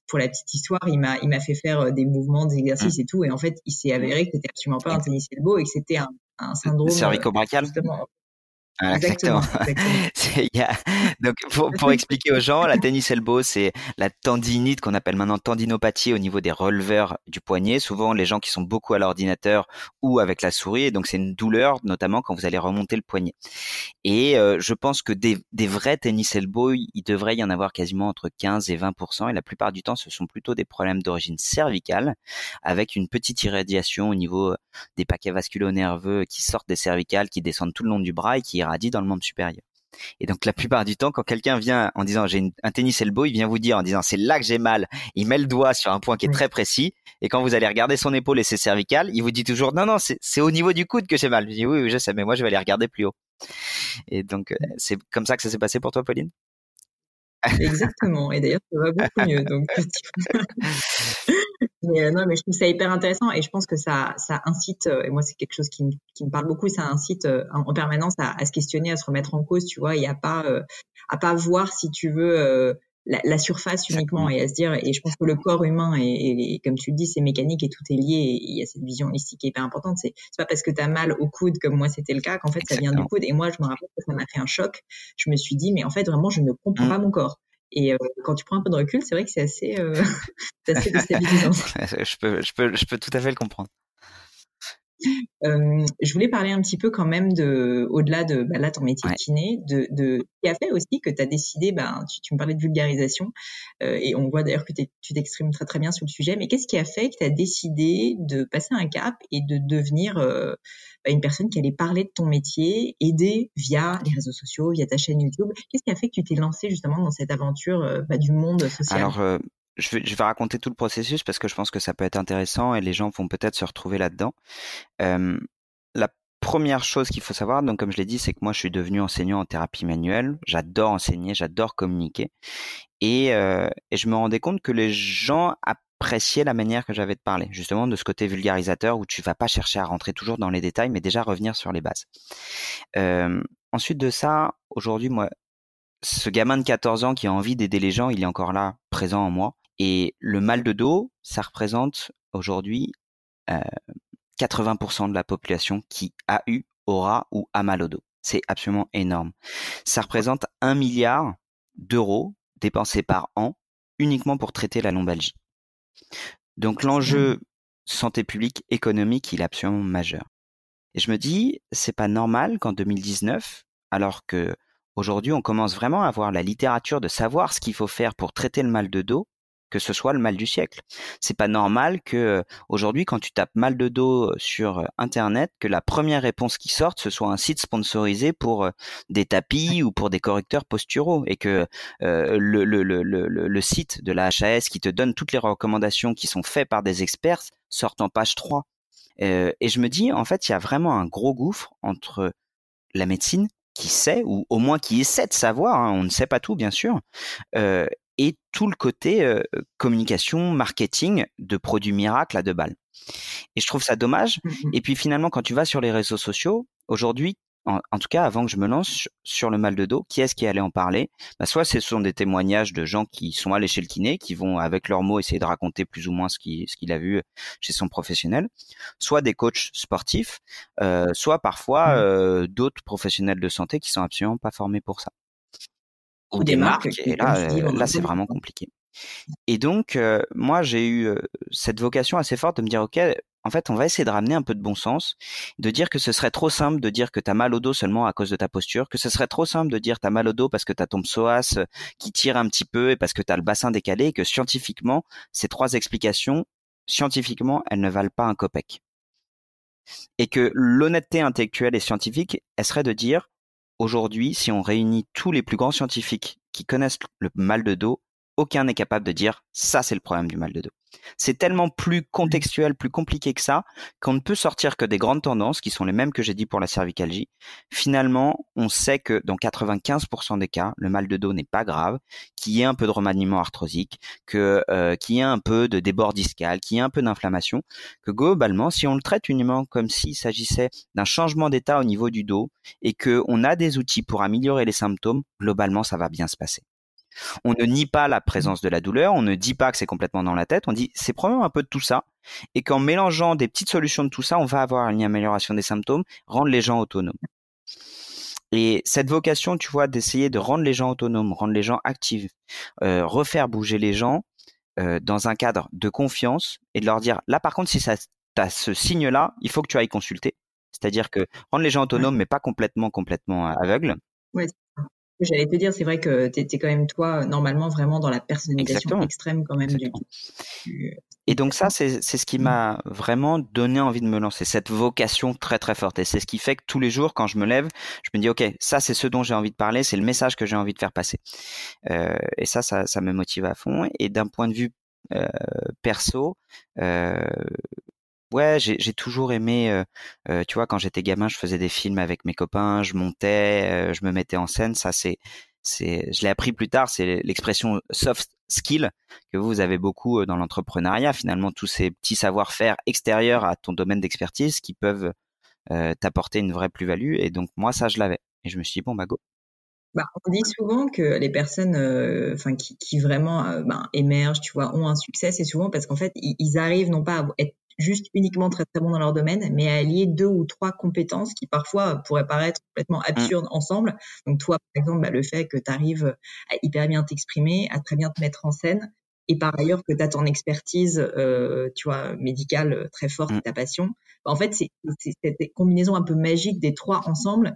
pour la petite histoire, il m'a, il m'a fait faire euh, des mouvements, des exercices mmh. et tout. Et en fait, il s'est avéré que c'était absolument pas un tennis elbow et que c'était un, un syndrome. Cervico-brachial. Justement, exactement. Donc, pour, pour, expliquer aux gens, la tennis elbow, c'est la tendinite qu'on appelle maintenant tendinopathie au niveau des releveurs du poignet. Souvent, les gens qui sont beaucoup à l'ordinateur ou avec la souris, et donc c'est une douleur, notamment quand vous allez remonter le poignet. Et euh, je pense que des, des vrais tennis elbow, il devrait y en avoir quasiment entre 15 et 20 et la plupart du temps, ce sont plutôt des problèmes d'origine cervicale, avec une petite irradiation au niveau des paquets vasculo-nerveux qui sortent des cervicales, qui descendent tout le long du bras et qui dit dans le membre supérieur. Et donc la plupart du temps, quand quelqu'un vient en disant j'ai un tennis elbow, il vient vous dire en disant c'est là que j'ai mal. Il met le doigt sur un point qui est très précis. Et quand vous allez regarder son épaule et ses cervicales, il vous dit toujours non non c'est au niveau du coude que j'ai mal. Je dis oui, oui je sais, mais moi je vais aller regarder plus haut. Et donc euh, c'est comme ça que ça s'est passé pour toi, Pauline? Exactement. Et d'ailleurs ça va beaucoup mieux. Donc Mais euh, non, mais je trouve ça hyper intéressant et je pense que ça, ça incite, euh, et moi c'est quelque chose qui, qui, me parle beaucoup, ça incite euh, en, permanence à, à, se questionner, à se remettre en cause, tu vois, et à pas, à pas voir si tu veux la, la, surface uniquement et à se dire, et je pense que le corps humain et, comme tu le dis, c'est mécanique et tout est lié et il y a cette vision holistique qui est hyper importante. C'est, c'est pas parce que tu as mal au coude comme moi c'était le cas qu'en fait ça vient du coude et moi je me rappelle que ça m'a fait un choc. Je me suis dit, mais en fait vraiment je ne comprends mmh. pas mon corps. Et euh, quand tu prends un peu de recul, c'est vrai que c'est assez, euh, assez déstabilisant. je, peux, je, peux, je peux tout à fait le comprendre. Euh, je voulais parler un petit peu quand même de, au-delà de bah là ton métier de kiné, de, de qui a fait aussi que tu as décidé, ben tu, tu, me parlais de vulgarisation euh, et on voit d'ailleurs que tu t'exprimes très très bien sur le sujet. Mais qu'est-ce qui a fait que tu as décidé de passer un cap et de devenir euh, bah, une personne qui allait parler de ton métier, aider via les réseaux sociaux, via ta chaîne YouTube? Qu'est-ce qui a fait que tu t'es lancé justement dans cette aventure bah, du monde social? Alors je vais, je vais, raconter tout le processus parce que je pense que ça peut être intéressant et les gens vont peut-être se retrouver là-dedans. Euh, la première chose qu'il faut savoir, donc comme je l'ai dit, c'est que moi je suis devenu enseignant en thérapie manuelle. J'adore enseigner, j'adore communiquer et, euh, et, je me rendais compte que les gens appréciaient la manière que j'avais de parler, justement de ce côté vulgarisateur où tu vas pas chercher à rentrer toujours dans les détails, mais déjà revenir sur les bases. Euh, ensuite de ça, aujourd'hui, moi, ce gamin de 14 ans qui a envie d'aider les gens, il est encore là, présent en moi. Et le mal de dos, ça représente aujourd'hui euh, 80% de la population qui a eu, aura ou a mal au dos. C'est absolument énorme. Ça représente un milliard d'euros dépensés par an uniquement pour traiter la lombalgie. Donc l'enjeu mmh. santé publique économique, il est absolument majeur. Et je me dis, c'est pas normal qu'en 2019, alors que aujourd'hui on commence vraiment à avoir la littérature de savoir ce qu'il faut faire pour traiter le mal de dos, que ce soit le mal du siècle. C'est pas normal que euh, aujourd'hui, quand tu tapes mal de dos euh, sur euh, Internet, que la première réponse qui sorte ce soit un site sponsorisé pour des tapis ou pour des correcteurs posturaux, et que le, le, le, le, site de la HAS qui te donne toutes les recommandations qui sont faites par des experts sortent en page 3. et je me dis, en fait, il y a vraiment un gros gouffre entre la médecine qui sait, ou au moins qui essaie de savoir, hein, on ne sait pas tout bien sûr, euh, et tout le côté euh, communication, marketing de produits miracles à deux balles. Et je trouve ça dommage. Mmh et puis finalement, quand tu vas sur les réseaux sociaux, aujourd'hui, en, tout cas, avant que je me lance sur le mal de dos, qui est-ce qui allait en parler? Bah, Soit ce sont des témoignages de gens qui sont allés chez le kiné, qui vont avec leurs mots essayer de raconter plus ou moins ce qu'il ce qu'il a vu chez son professionnel, soit des coachs sportifs, euh, soit parfois euh, d'autres professionnels de santé qui sont absolument pas formés pour ça. Ou, des, marques, et là, euh, là c'est vraiment compliqué. Et donc, euh, moi, j'ai eu cette vocation assez forte de me dire, OK, en fait, on va essayer de ramener un peu de bon sens, de dire que ce serait trop simple de dire que tu as mal au dos seulement à cause de ta posture, que ce serait trop simple de dire tu as mal au dos parce que tu as ton psoas euh, qui tire un petit peu et parce que tu as le bassin décalé et que scientifiquement, ces trois explications, scientifiquement, elles ne valent pas un copec. Et que l'honnêteté intellectuelle et scientifique, elle serait de dire, aujourd'hui, si on réunit tous les plus grands scientifiques qui connaissent le mal de dos, aucun n'est capable de dire ça c'est le problème du mal de dos. C'est tellement plus contextuel, plus compliqué que ça, qu'on ne peut sortir que des grandes tendances qui sont les mêmes que j'ai dit pour la cervicalgie. Finalement, on sait que dans 95% des cas, le mal de dos n'est pas grave, qu'il y ait un peu de remaniement arthrosique, que euh, qu'il y ait un peu de débord discal, qu'il y ait un peu d'inflammation, que globalement, si on le traite uniquement comme s'il s'agissait d'un changement d'état au niveau du dos et que on a des outils pour améliorer les symptômes, globalement, ça va bien se passer. On ne nie pas la présence de la douleur, on ne dit pas que c'est complètement dans la tête, on dit c'est probablement un peu de tout ça, et qu'en mélangeant des petites solutions de tout ça, on va avoir une amélioration des symptômes, rendre les gens autonomes. Et cette vocation, tu vois, d'essayer de rendre les gens autonomes, rendre les gens actifs, euh, refaire bouger les gens euh, dans un cadre de confiance et de leur dire, là par contre, si ça as ce signe-là, il faut que tu ailles consulter. C'est-à-dire que rendre les gens autonomes, mais pas complètement, complètement aveugles. J'allais te dire, c'est vrai que tu étais quand même, toi, normalement, vraiment dans la personnalisation extrême quand même du, Et donc ça, c'est ce qui m'a vraiment donné envie de me lancer, cette vocation très très forte. Et c'est ce qui fait que tous les jours, quand je me lève, je me dis, OK, ça c'est ce dont j'ai envie de parler, c'est le message que j'ai envie de faire passer. Euh, et ça, ça, ça, me motive à fond. Et d'un point de vue euh, perso, euh, Ouais, j'ai toujours aimé, tu vois, quand j'étais gamin, je faisais des films avec mes copains, je montais, je me mettais en scène. Ça, c'est, c'est, je l'ai appris plus tard. C'est l'expression soft skill que vous avez beaucoup dans l'entrepreneuriat. Finalement, tous ces petits savoir-faire extérieurs à ton domaine d'expertise qui peuvent t'apporter une vraie plus-value. Et donc moi, ça, je l'avais. Et je me suis dit bon, bah go. Bah, on dit souvent que les personnes, enfin, qui, vraiment ben, émergent, tu vois, ont un succès, c'est souvent parce qu'en fait, ils, arrivent non pas à être juste uniquement très très bon dans leur domaine, mais à allier deux ou trois compétences qui parfois pourraient paraître complètement mmh. absurdes ensemble. Donc toi, par exemple, bah, le fait que tu arrives à hyper bien t'exprimer, à très bien te mettre en scène, et par ailleurs que tu as ton expertise, euh, tu vois, médicale très forte, mmh. ta passion. Bah, en fait, c'est cette combinaison un peu magique des trois ensemble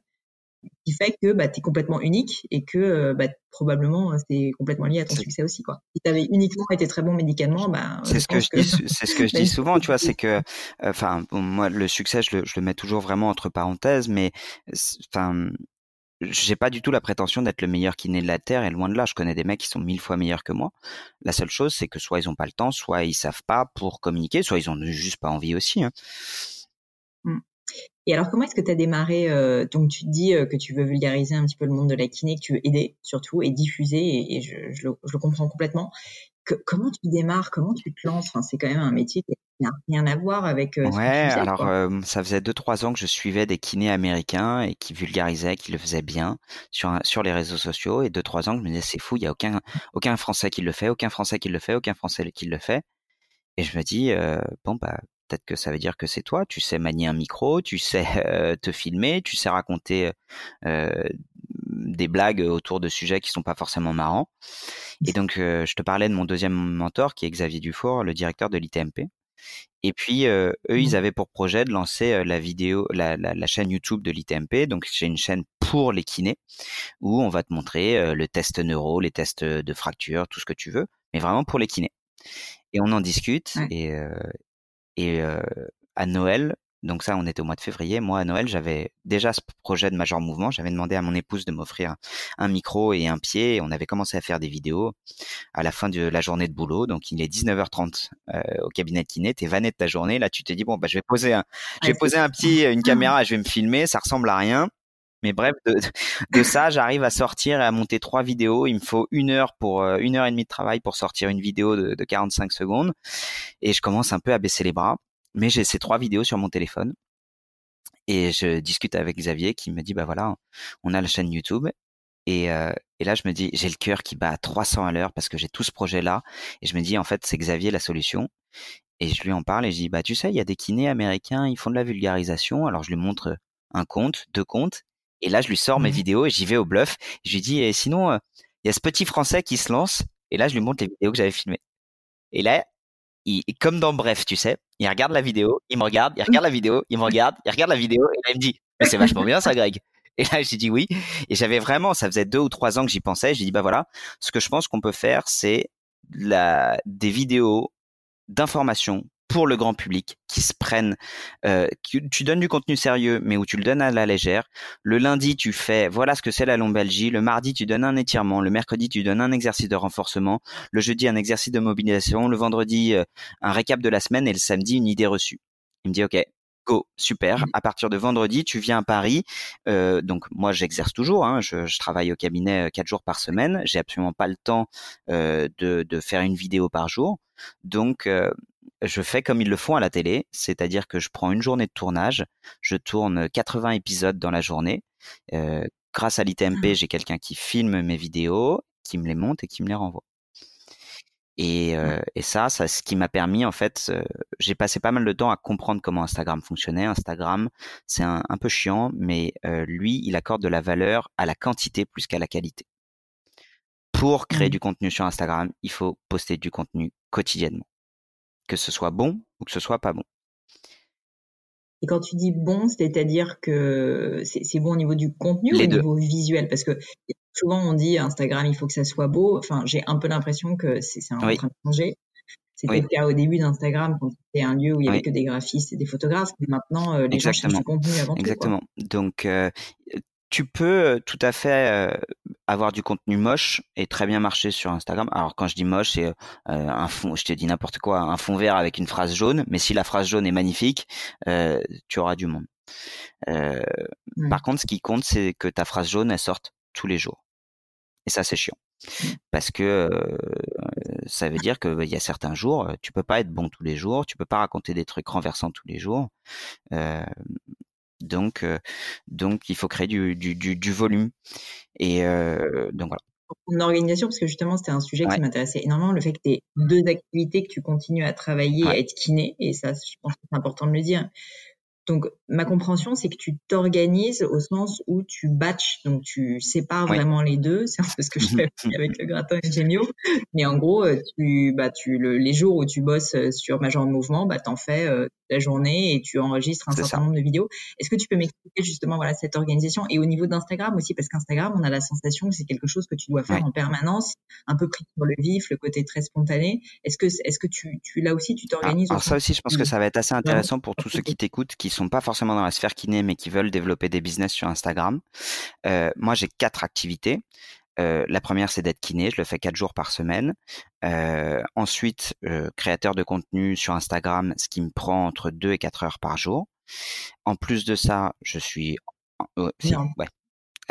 qui fait que bah, tu es complètement unique et que euh, bah, probablement c'est complètement lié à ton succès aussi quoi. Si tu avais uniquement été très bon médicalement, bah, c'est ce que je dis, c'est ce que je dis souvent, tu vois, c'est que enfin moi le succès je le, je le mets toujours vraiment entre parenthèses, mais enfin j'ai pas du tout la prétention d'être le meilleur kiné de la terre et loin de là. Je connais des mecs qui sont mille fois meilleurs que moi. La seule chose, c'est que soit ils ont pas le temps, soit ils savent pas pour communiquer, soit ils ont juste pas envie aussi. Hein. Mmh. Et alors, comment est-ce que tu as démarré euh, Donc, tu te dis euh, que tu veux vulgariser un petit peu le monde de la kiné, que tu veux aider surtout et diffuser, et, je, je, le, je, le, comprends complètement. Que, comment tu démarres Comment tu te lances? Enfin, C'est quand même un métier qui n'a rien à voir avec. Euh, ouais, alors ça faisait deux trois ans que je suivais des kinés américains et qui vulgarisaient, qui le faisaient bien sur sur les réseaux sociaux, et deux trois ans que je me disais c'est fou, il y a aucun aucun Français qui le fait, aucun Français qui le fait, aucun Français qui le fait. Et je me dis bon bah peut-être que ça veut dire que c'est toi, tu sais manier un micro, tu sais euh, te filmer, tu sais raconter euh, des blagues autour de sujets qui sont pas forcément marrants. Et donc, euh, je te parlais de mon deuxième mentor, qui est Xavier Dufour, le directeur de l'ITMP. Et puis, eux, ils mmh. avaient pour projet de lancer la vidéo, la, la, chaîne YouTube de l'ITMP. Donc, j'ai une chaîne pour les kinés, où on va te montrer le test neuro, les tests de fracture, tout ce que tu veux, mais vraiment pour les kinés. Et on en discute. Et, et à Noël, donc ça, on était au mois de février. Moi, à Noël, j'avais déjà ce projet de Major Mouvement. J'avais demandé à mon épouse de m'offrir un micro et un pied. Et on avait commencé à faire des vidéos à la fin de la journée de boulot. Donc, il est 19h30 au cabinet de kiné. T'es vanné de ta journée. Là, tu te dis, bon, bah, je vais poser un, je vais poser un petit, une caméra, je vais me filmer. Ça ressemble à rien. Mais bref, de, de ça, j'arrive à sortir et à monter trois vidéos. Il me faut une heure pour une heure et demie de travail pour sortir une vidéo de, de 45 secondes. Et je commence un peu à baisser les bras mais j'ai ces trois vidéos sur mon téléphone. Et je discute avec Xavier qui me dit, bah voilà, on a la chaîne YouTube. Et, et là, je me dis, j'ai le cœur qui bat à 300 à l'heure parce que j'ai tout ce projet-là. Et je me dis, en fait, c'est Xavier la solution. Et je lui en parle et je dis, bah tu sais, il y a des kinés américains, ils font de la vulgarisation. Alors je lui montre un compte, deux comptes. Et là, je lui sors mes mmh vidéos et j'y vais au bluff. Je lui dis, et sinon, il y a ce petit Français qui se lance. Et là, je lui montre les vidéos que j'avais filmées. Et là, il, comme dans Bref, tu sais, il regarde la vidéo, il me regarde, il regarde la vidéo, il me regarde, il regarde la vidéo, et là, il me dit, mais c'est vachement bien ça, Greg. Et là, j'ai dit oui. Et j'avais vraiment, ça faisait deux ou trois ans que j'y pensais. J'ai dit, bah voilà, ce que je pense qu'on peut faire, c'est la, des vidéos d'information pour le grand public qui se prennent. Euh, tu donnes du contenu sérieux, mais où tu le donnes à la légère. Le lundi, tu fais voilà ce que c'est la lombalgie. Le mardi, tu donnes un étirement. Le mercredi, tu donnes un exercice de renforcement. Le jeudi, un exercice de mobilisation. Le vendredi, euh, un récap de la semaine. Et le samedi, une idée reçue. Il me dit ok, go, super. Mmh. À partir de vendredi, tu viens à Paris. Euh, donc moi, j'exerce toujours. Hein, je, je, travaille au cabinet euh, quatre jours par semaine. J'ai absolument pas le temps euh, de, de, faire une vidéo par jour. Donc euh, je fais comme ils le font à la télé, c'est-à-dire que je prends une journée de tournage, je tourne 80 épisodes dans la journée. Euh, grâce à l'ITMP, mmh. j'ai quelqu'un qui filme mes vidéos, qui me les monte et qui me les renvoie. Et, euh, et ça, ça, ce qui m'a permis, en fait, euh, j'ai passé pas mal de temps à comprendre comment Instagram fonctionnait. Instagram, c'est un, un, peu chiant, mais euh, lui, il accorde de la valeur à la quantité plus qu'à la qualité. Pour créer mmh. du contenu sur Instagram, il faut poster du contenu quotidiennement que ce soit bon ou que ce soit pas bon. Et quand tu dis bon, c'est-à-dire que c'est bon au niveau du contenu ou au niveau visuel? Parce que souvent on dit Instagram, il faut que ça soit beau. Enfin, j'ai un peu l'impression que c'est un train de changer. C'était le cas au début d'Instagram quand c'était un lieu où il y avait que des graphistes et des photographes. Mais maintenant, euh, les gens cherchent du contenu avant Exactement. tout. Exactement. Donc, euh, tu peux tout à fait avoir du contenu moche et très bien marcher sur Instagram. Alors quand je dis moche, c'est un fond, je te dis n'importe quoi, un fond vert avec une phrase jaune. Mais si la phrase jaune est magnifique, tu auras du monde. Par contre, ce qui compte, c'est que ta phrase jaune, elle sorte tous les jours. Et ça, c'est chiant. Mmh. Parce que ça veut dire qu'il y a certains jours, tu peux pas être bon tous les jours, tu peux pas raconter des trucs renversants tous les jours. Donc, donc il faut créer du, du, du, volume. Et donc voilà. En organisation, parce que justement, c'était un sujet qui m'intéressait énormément, le fait que tu aies deux activités, que tu continues à travailler, à être kiné, et ça, je pense que c'est important de le dire. Donc, ma compréhension, c'est que tu t'organises au sens où tu batches, donc tu sépares vraiment les deux. C'est un peu ce que je fais avec le gratin et Gemio. Mais en gros, tu, bah, tu, le, les jours où tu bosses sur Major Mouvement, bah, t'en fais euh, la journée et tu enregistres un certain nombre de vidéos. Est-ce que tu peux m'expliquer justement voilà cette organisation et au niveau d'Instagram aussi, parce qu'Instagram, on a la sensation que c'est quelque chose que tu dois faire en permanence, un peu pris sur le vif, le côté très spontané. Est-ce que, est-ce que tu, tu là aussi, tu t'organises Alors, ça aussi, je pense que ça va être assez intéressant pour tous ceux qui t'écoutent, qui sont pas forcément dans la sphère kiné, mais qui veulent développer des business sur Instagram. Euh, moi, j'ai quatre activités. Euh, la première, c'est d'être kiné. Je le fais quatre jours par semaine. Euh, ensuite, créateur de contenu sur Instagram, ce qui me prend entre deux et quatre heures par jour. En plus de ça, je suis ouais,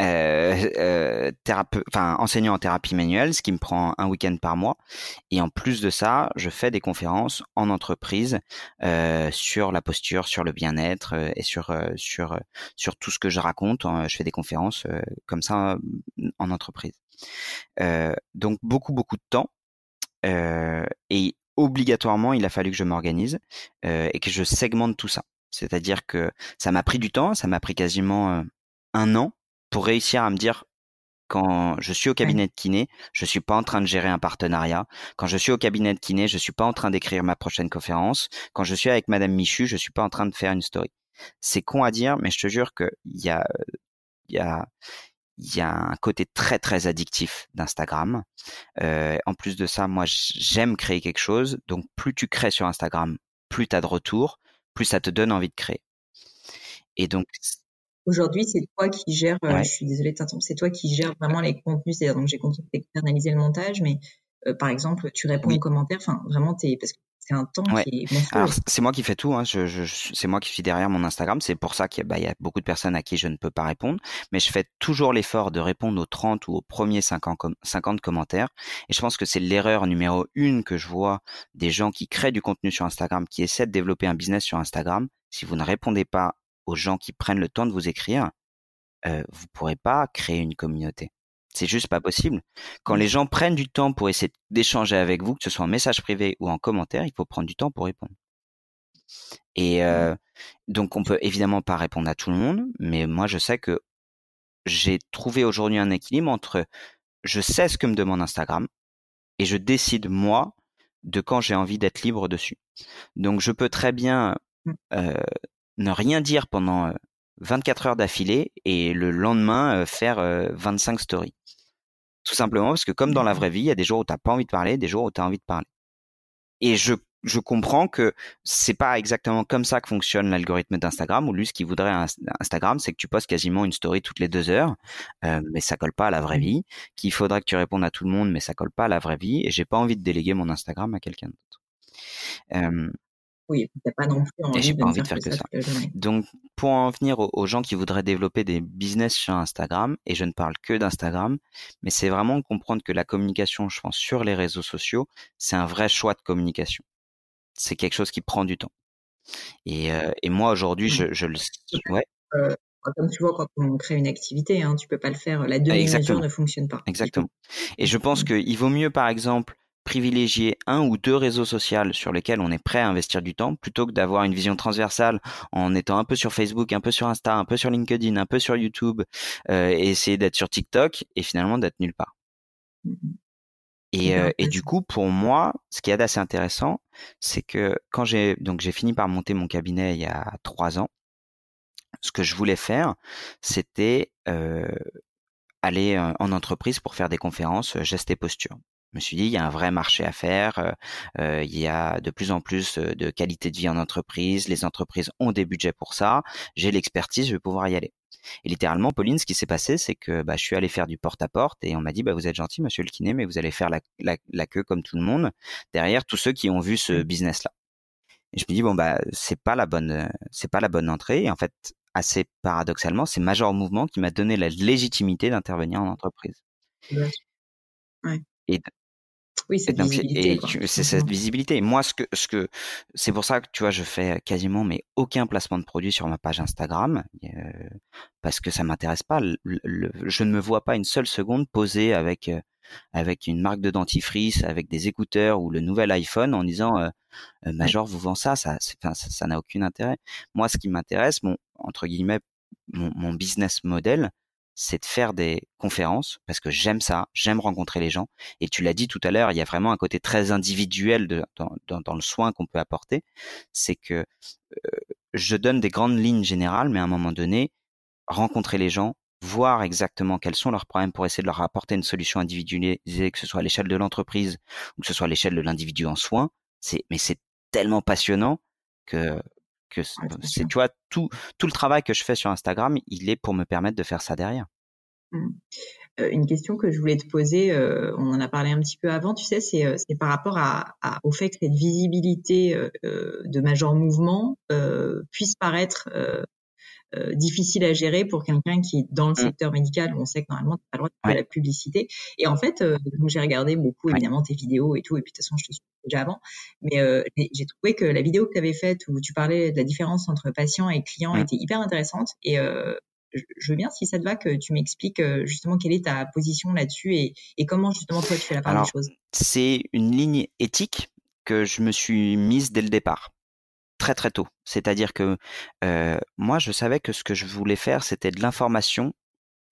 euh, euh enfin enseignant en thérapie manuelle, ce qui me prend un week-end par mois. Et en plus de ça, je fais des conférences en entreprise euh, sur la posture, sur le bien-être euh, et sur euh, sur sur tout ce que je raconte. Je fais des conférences comme ça en entreprise. donc beaucoup beaucoup de temps. et obligatoirement, il a fallu que je m'organise et que je segmente tout ça. C'est-à-dire que ça m'a pris du temps, ça m'a pris quasiment un an pour réussir à me dire quand je suis au cabinet de kiné, je suis pas en train de gérer un partenariat. Quand je suis au cabinet de kiné, je suis pas en train d'écrire ma prochaine conférence. Quand je suis avec Madame Michu, je suis pas en train de faire une story. C'est con à dire, mais je te jure qu'il y a, il y a, il y a un côté très très addictif d'Instagram. Euh, en plus de ça, moi j'aime créer quelque chose. Donc plus tu crées sur Instagram, plus tu as de retours, plus ça te donne envie de créer. Et donc Aujourd'hui, c'est toi qui gères, euh, je suis désolée de t'interrompre, c'est toi qui gères vraiment les contenus. C'est-à-dire, donc j'ai continué d'externaliser le montage, mais euh, par exemple, tu réponds aux commentaires, enfin, vraiment, t'es, parce que c'est un temps qui est Alors, c'est moi qui fais tout, hein. je, je, c'est moi qui suis derrière mon Instagram. C'est pour ça qu'il y a, bah, y a beaucoup de personnes à qui je ne peux pas répondre, mais je fais toujours l'effort de répondre aux 30 ou aux premiers 50, 50 commentaires. Et je pense que c'est l'erreur numéro une que je vois des gens qui créent du contenu sur Instagram, qui essaient de développer un business sur Instagram. Si vous ne répondez pas aux gens qui prennent le temps de vous écrire, euh, vous pourrez pas créer une communauté. C'est juste pas possible. Quand les gens prennent du temps pour essayer d'échanger avec vous, que ce soit en message privé ou en commentaire, il faut prendre du temps pour répondre. Et euh, donc on peut évidemment pas répondre à tout le monde, mais moi je sais que j'ai trouvé aujourd'hui un équilibre entre je sais ce que me demande Instagram et je décide moi de quand j'ai envie d'être libre dessus. Donc je peux très bien mmh. euh, ne rien dire pendant 24 heures d'affilée et le lendemain faire 25 stories. Tout simplement parce que comme dans la vraie vie, il y a des jours où tu n'as pas envie de parler, des jours où tu as envie de parler. Et je je comprends que c'est pas exactement comme ça que fonctionne l'algorithme d'Instagram. Ou lui, ce qu'il voudrait à Instagram, c'est que tu postes quasiment une story toutes les deux heures, euh, mais ça colle pas à la vraie mmh. vie. Qu'il faudra que tu répondes à tout le monde, mais ça colle pas à la vraie vie. Et j'ai pas envie de déléguer mon Instagram à quelqu'un d'autre. Euh, oui, t'as pas non plus envie, de, envie de faire que, ça. Donc, pour en venir aux, gens qui voudraient développer des business sur Instagram, et je ne parle que d'Instagram, mais c'est vraiment comprendre que la communication, je pense, sur les réseaux sociaux, c'est un vrai choix de communication c'est quelque chose qui prend du temps. Et, euh, et moi aujourd'hui, mmh. je, je le ouais. Euh, comme tu vois, quand on crée une activité, hein, tu peux pas le faire. La demi-mesure ne fonctionne pas. Exactement. Et je pense qu'il vaut mieux, par exemple, privilégier un ou deux réseaux sociaux sur lesquels on est prêt à investir du temps plutôt que d'avoir une vision transversale en étant un peu sur Facebook, un peu sur Insta, un peu sur LinkedIn, un peu sur YouTube euh, et essayer d'être sur TikTok et finalement d'être nulle part. Mmh et, euh, et, du coup, pour moi, ce qui est assez intéressant, c'est que quand j'ai donc j'ai fini par monter mon cabinet il y a trois ans, ce que je voulais faire, c'était euh, aller euh, en entreprise pour faire des conférences gestes et posture. Je me suis dit, il y a un vrai marché à faire, euh, il y a de plus en plus de qualité de vie en entreprise, les entreprises ont des budgets pour ça, j'ai l'expertise, je vais pouvoir y aller. Et littéralement, Pauline, ce qui s'est passé, c'est que bah, je suis allé faire du porte-à-porte et on m'a dit, bah, vous êtes gentil, monsieur le kiné, mais vous allez faire la, la, queue comme tout le monde derrière tous ceux qui ont vu ce mmh. business-là. Et je me dis, bon, bah, c'est pas la bonne, c'est pas la bonne entrée. Et en fait, assez paradoxalement, c'est Major Mouvement qui m'a donné la légitimité d'intervenir en entreprise. Ouais. Et oui, cette visibilité. c'est cette visibilité. moi, ce que, ce que, c'est pour ça que tu vois, je fais quasiment mais aucun placement de produit sur ma page Instagram euh, parce que ça m'intéresse pas. je ne me vois pas une seule seconde poser avec euh, avec une marque de dentifrice, avec des écouteurs ou le nouvel iPhone en disant euh, euh Major vous vend ça, ça, ça n'a aucun intérêt. Moi, ce qui m'intéresse, mon entre guillemets, mon, mon business model, c'est de faire des conférences parce que j'aime ça, j'aime rencontrer les gens. Et tu l'as dit tout à l'heure, il y a vraiment un côté très individuel dans, le soin qu'on peut apporter. C'est que euh, je donne des grandes lignes générales, mais à un moment donné, rencontrer les gens, voir exactement quels sont leurs problèmes pour essayer de leur apporter une solution individualisée, que ce soit à l'échelle de l'entreprise ou que ce soit à l'échelle de l'individu en soins. C'est, mais c'est tellement passionnant que que c'est tu vois tout tout le travail que je fais sur Instagram, il est pour me permettre de faire ça derrière. Mmh. une question que je voulais te poser, on en a parlé un petit peu avant, tu sais, c'est par rapport à, au fait que cette visibilité de major mouvement puisse paraître euh, difficile à gérer pour quelqu'un qui est dans le mmh. secteur médical où on sait que normalement tu pas le droit de faire la publicité. Et en fait, euh, j'ai regardé beaucoup évidemment tes vidéos et tout, et puis de toute façon je te suis déjà avant, mais euh, j'ai trouvé que la vidéo que tu avais faite où tu parlais de la différence entre patient et client mmh. était hyper intéressante et je veux bien, si ça te va, que tu m'expliques justement quelle est ta position là-dessus et, et, comment justement toi tu fais la part des choses. C'est une ligne éthique que je me suis mise dès le départ très très tôt. C'est-à-dire que euh, moi, je savais que ce que je voulais faire, c'était de l'information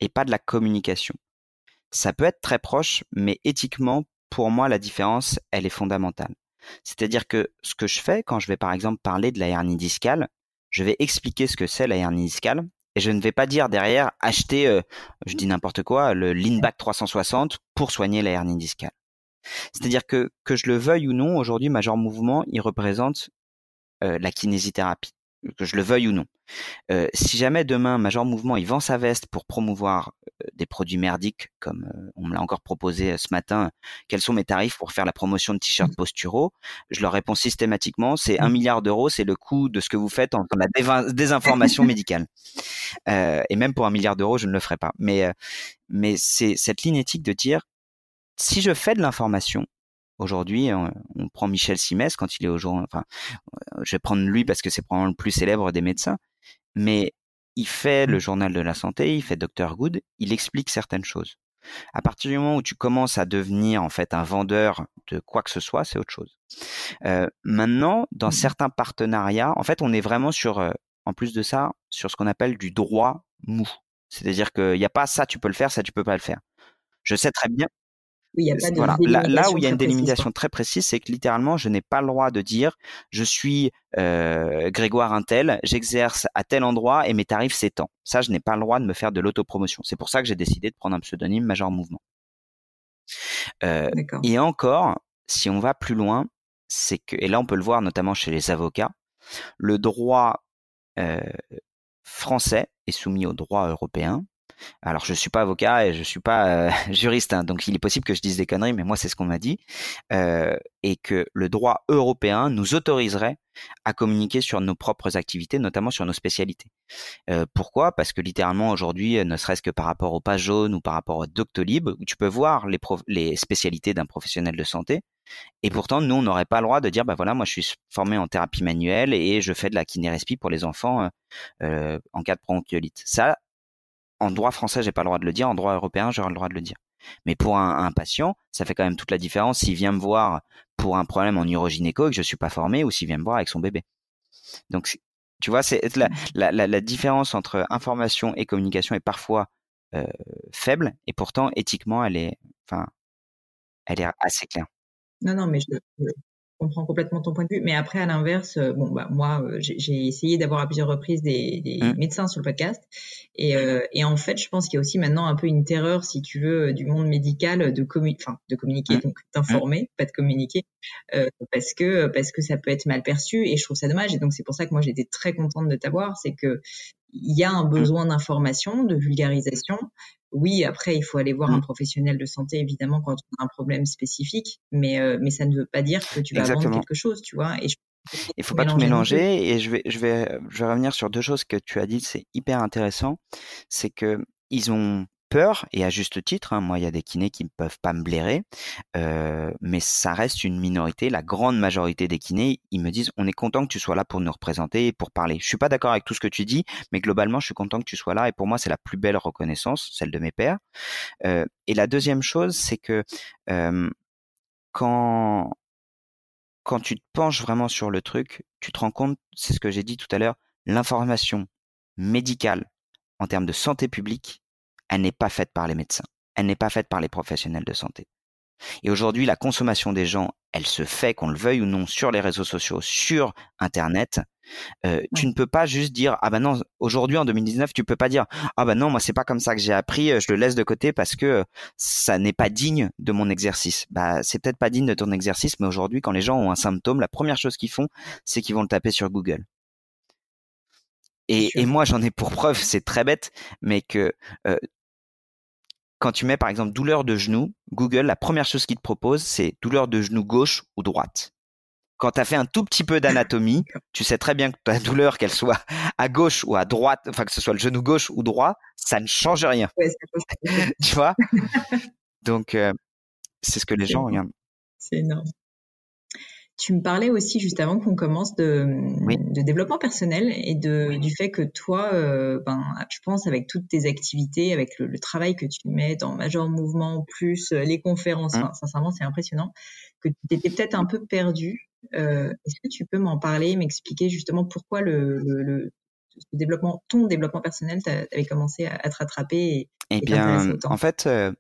et pas de la communication. Ça peut être très proche, mais éthiquement, pour moi, la différence, elle est fondamentale. C'est-à-dire que ce que je fais quand je vais par exemple parler de la hernie discale, je vais expliquer ce que c'est la hernie discale et je ne vais pas dire derrière acheter, euh, je dis n'importe quoi, le Leanback 360 pour soigner la hernie discale. C'est-à-dire que que je le veuille ou non, aujourd'hui, Major Mouvement, il représente la kinésithérapie, que je le veuille ou non. Euh, si jamais demain Major Mouvement il vend sa veste pour promouvoir euh, des produits merdiques, comme on me l'a encore proposé ce matin, quels sont mes tarifs pour faire la promotion de t-shirts mmh. posturaux Je leur réponds systématiquement c'est un mmh. milliard d'euros, c'est le coût de ce que vous faites en, la désinformation médicale. et même pour un milliard d'euros, je ne le ferai pas. Mais mais c'est cette ligne éthique de dire si je fais de l'information, Aujourd'hui, on, prend Michel Simès quand il est au jour, enfin, je vais prendre lui parce que c'est probablement le plus célèbre des médecins. mais il fait le journal de la santé, il fait Dr Good, il explique certaines choses. À partir du moment où tu commences à devenir en fait un vendeur de quoi que ce soit, c'est autre chose. Euh, maintenant, dans mmh certains partenariats, en fait, on est vraiment sur, euh, en plus de ça, sur ce qu'on appelle du droit mou. C'est-à-dire qu'il n'y a pas ça, tu peux le faire, ça, tu peux pas le faire. Je sais très bien, Là, où il y a une délimitation très précise, c'est que littéralement, je n'ai pas le droit de dire je suis euh, Grégoire Intel, j'exerce à tel endroit et mes tarifs s'étendent. Ça, je n'ai pas le droit de me faire de l'autopromotion. C'est pour ça que j'ai décidé de prendre un pseudonyme Major Mouvement. Euh, et encore, si on va plus loin, c'est que, et là on peut le voir notamment chez les avocats, le droit euh, français est soumis au droit européen, alors je suis pas avocat et je suis pas euh, juriste, hein, donc il est possible que je dise des conneries, mais moi c'est ce qu'on m'a dit, euh, et que le droit européen nous autoriserait à communiquer sur nos propres activités, notamment sur nos spécialités. Euh, pourquoi? Parce que littéralement aujourd'hui, ne serait-ce que par rapport aux pages jaunes ou par rapport au Doctolib, où tu peux voir les, les spécialités d'un professionnel de santé, et pourtant, nous, on n'aurait pas le droit de dire, bah voilà, moi, je suis formé en thérapie manuelle et je fais de la kinérespi pour les enfants en cas de bronchiolite. Ça, en droit français, j'ai pas le droit de le dire. En droit européen, j'aurai le droit de le dire. Mais pour un, patient, ça fait quand même toute la différence s'il vient me voir pour un problème en urogynéco et que je suis pas formé ou s'il vient me voir avec son bébé. Donc, tu vois, c'est la, la, la, différence entre information et communication est parfois euh, faible et pourtant éthiquement, elle est, enfin, elle est assez claire. Non, non, mais je, comprends complètement ton point de vue. Mais après, à l'inverse, euh, bon, bah, moi, euh, j'ai essayé d'avoir à plusieurs reprises des, des mmh. médecins sur le podcast. Et, euh, et, en fait, je pense qu'il y a aussi maintenant un peu une terreur, si tu veux, du monde médical de, commu de communiquer, mmh. donc d'informer, mmh. pas de communiquer, euh, parce que parce que ça peut être mal perçu. Et je trouve ça dommage. Et donc, c'est pour ça que moi, j'étais très contente de t'avoir. C'est que il y a un besoin d'information, de vulgarisation, oui, après, il faut aller voir un mmh. professionnel de santé, évidemment, quand on a un problème spécifique, mais, euh, mais ça ne veut pas dire que tu vas vendre quelque chose, tu vois. Et il faut pas tout mélanger. Et je vais, je vais, je vais revenir sur deux choses que tu as dites. C'est hyper intéressant. C'est que ils ont peur, et à juste titre, hein, moi il y a des kinés qui ne peuvent pas me blairer, euh, mais ça reste une minorité. La grande majorité des kinés, ils me disent on est content que tu sois là pour nous représenter et pour parler. Je suis pas d'accord avec tout ce que tu dis, mais globalement je suis content que tu sois là et pour moi c'est la plus belle reconnaissance, celle de mes pères. Euh, et la deuxième chose, c'est que euh, quand quand tu te penches vraiment sur le truc, tu te rends compte, c'est ce que j'ai dit tout à l'heure, l'information médicale en termes de santé publique, elle n'est pas faite par les médecins, elle n'est pas faite par les professionnels de santé. Et aujourd'hui, la consommation des gens, elle se fait, qu'on le veuille ou non, sur les réseaux sociaux, sur Internet. Euh, tu ne peux pas juste dire ah ben non aujourd'hui en 2019 tu peux pas dire ah ben non moi c'est pas comme ça que j'ai appris euh, je le laisse de côté parce que ça n'est pas digne de mon exercice. Bah c'est peut-être pas digne de ton exercice mais aujourd'hui quand les gens ont un symptôme la première chose qu'ils font c'est qu'ils vont le taper sur Google. Et, et moi j'en ai pour preuve c'est très bête mais que euh, quand tu mets par exemple douleur de genou, Google, la première chose qu'il te propose, c'est douleur de genou gauche ou droite. Quand tu as fait un tout petit peu d'anatomie, tu sais très bien que ta douleur, qu'elle soit à gauche ou à droite, enfin que ce soit le genou gauche ou droit, ça ne change rien. tu vois? Donc, euh, c'est ce que les gens regardent. C'est énorme. Tu me parlais aussi juste avant qu'on commence de, de, développement personnel et de, du fait que toi, euh, ben, je pense avec toutes tes activités, avec le, travail que tu mets dans Major Mouvement, plus euh, les conférences, mmh. sincèrement, c'est impressionnant, que tu étais peut-être un peu perdu. Euh, Est-ce que tu peux m'en parler, m'expliquer justement pourquoi le, le, développement, ton développement personnel, avait commencé à, te rattraper et, Eh bien, en fait, euh,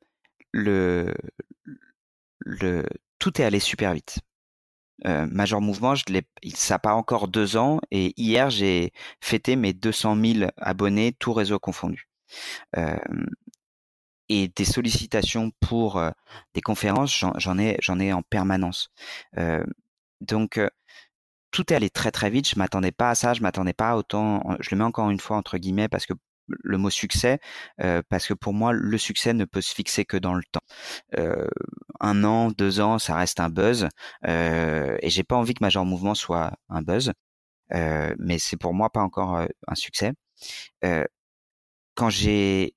le, le, tout est allé super vite. Euh, Major Mouvement, je ça n'a pas encore deux ans et hier j'ai fêté mes 200 000 abonnés, tout réseau confondu. Euh, et des sollicitations pour euh, des conférences, j'en ai, ai en permanence. Donc tout est allé très très vite. Je m'attendais pas à ça. Je m'attendais pas à autant. Je le mets encore une fois entre guillemets parce que le mot succès euh, parce que pour moi le succès ne peut se fixer que dans le temps. Euh, un an, deux ans, ça reste un buzz euh, et j'ai pas envie que Major Mouvement soit un buzz, euh, mais c'est pour moi pas encore euh, un succès. quand j'ai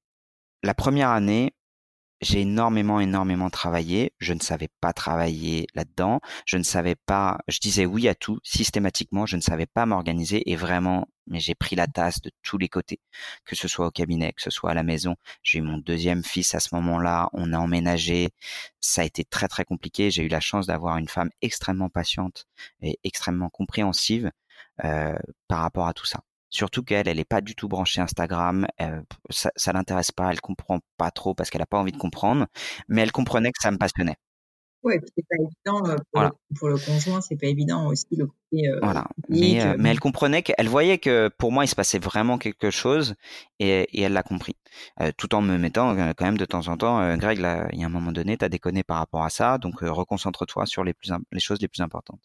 la première année, j'ai énormément, énormément travaillé. Je ne savais pas travailler là-dedans. Je ne savais pas, je disais oui à tout systématiquement. Je ne savais pas m'organiser et vraiment, mais j'ai pris la tasse de tous les côtés, que ce soit au cabinet, que ce soit à la maison. J'ai eu mon deuxième fils à ce moment-là. On a emménagé. Ça a été très, très compliqué. J'ai eu la chance d'avoir une femme extrêmement patiente et extrêmement compréhensive euh, par rapport à tout ça. Surtout qu'elle, elle n'est pas du tout branchée Instagram, ça, ça l'intéresse pas, elle comprend pas trop parce qu'elle a pas envie de comprendre, mais elle comprenait que ça me passionnait. Ouais, c'est pas évident euh, pour, le, pour, le, conjoint, c'est pas évident aussi le côté. Euh, voilà. Mais, euh, mais, elle comprenait qu'elle voyait que pour moi il se passait vraiment quelque chose et, et elle l'a compris, tout en me mettant quand même de temps en temps, Greg, là, il y a un moment donné, tu as déconné par rapport à ça, donc reconcentre-toi sur les plus les choses les plus importantes.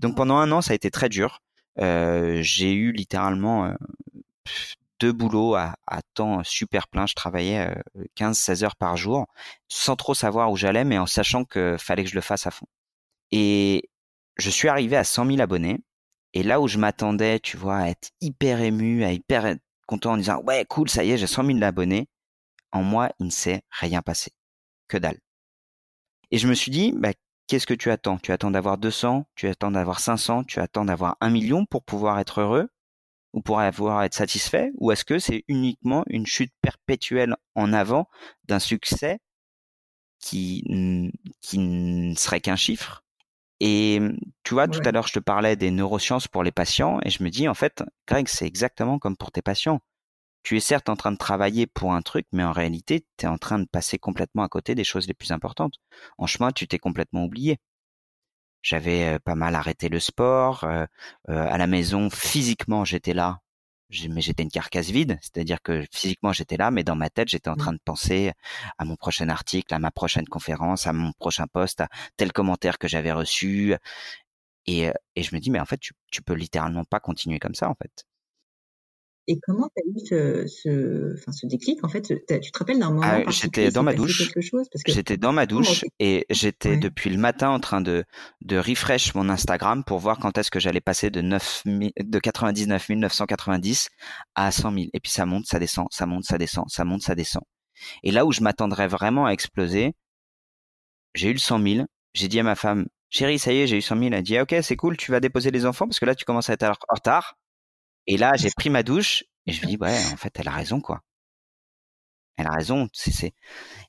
Donc pendant un an, ça a été très dur. Euh, j'ai eu littéralement euh, deux boulots à, temps super plein. Je travaillais 15-16 euh, heures par jour, sans trop savoir où j'allais, mais en sachant que fallait que je le fasse à fond. Et je suis arrivé à 100 000 abonnés. Et là où je m'attendais, tu vois, à être hyper ému, à hyper content en disant ouais cool, ça y est, j'ai 100 000 abonnés. En moi, il ne s'est rien passé, que dalle. Et je me suis dit, bah, qu'est-ce que tu attends? Tu attends d'avoir 200, tu attends d'avoir 500, tu attends d'avoir un million pour pouvoir être heureux ou pour avoir être satisfait? Ou est-ce que c'est uniquement une chute perpétuelle en avant d'un succès qui, qui ne serait qu'un chiffre? Et tu vois, tout à l'heure, je te parlais des neurosciences pour les patients et je me dis, en fait, Greg, c'est exactement comme pour tes patients tu es certes en train de travailler pour un truc, mais en réalité, tu es en train de passer complètement à côté des choses les plus importantes. En chemin, tu t'es complètement oublié. J'avais pas mal arrêté le sport. à la maison, physiquement, j'étais là, mais j'étais une carcasse vide. C'est-à-dire que physiquement, j'étais là, mais dans ma tête, j'étais en mmh. train de penser à mon prochain article, à ma prochaine conférence, à mon prochain poste, à tel commentaire que j'avais reçu. Et, et je me dis, mais en fait, tu, tu peux littéralement pas continuer comme ça, en fait. Et comment tu as eu ce, ce, enfin, ce déclic En fait, tu te rappelles d'un moment ah, J'étais dans ma douche. J'étais dans ma douche et j'étais depuis le matin en train de, de refresh mon Instagram pour voir quand est-ce que j'allais passer de, 9 de 99 990 à 100 000. Et puis ça monte, ça descend, ça monte, ça descend, ça monte, ça descend. Et là où je m'attendrais vraiment à exploser, j'ai eu le 100 000. J'ai dit à ma femme, chérie, ça y est, j'ai eu 100 000. Elle a dit, ah, ok, c'est cool, tu vas déposer les enfants parce que là, tu commences à être en retard. Et là, j'ai pris ma douche et je me dis, ouais, en fait, elle a raison, quoi. Elle a raison. C'est,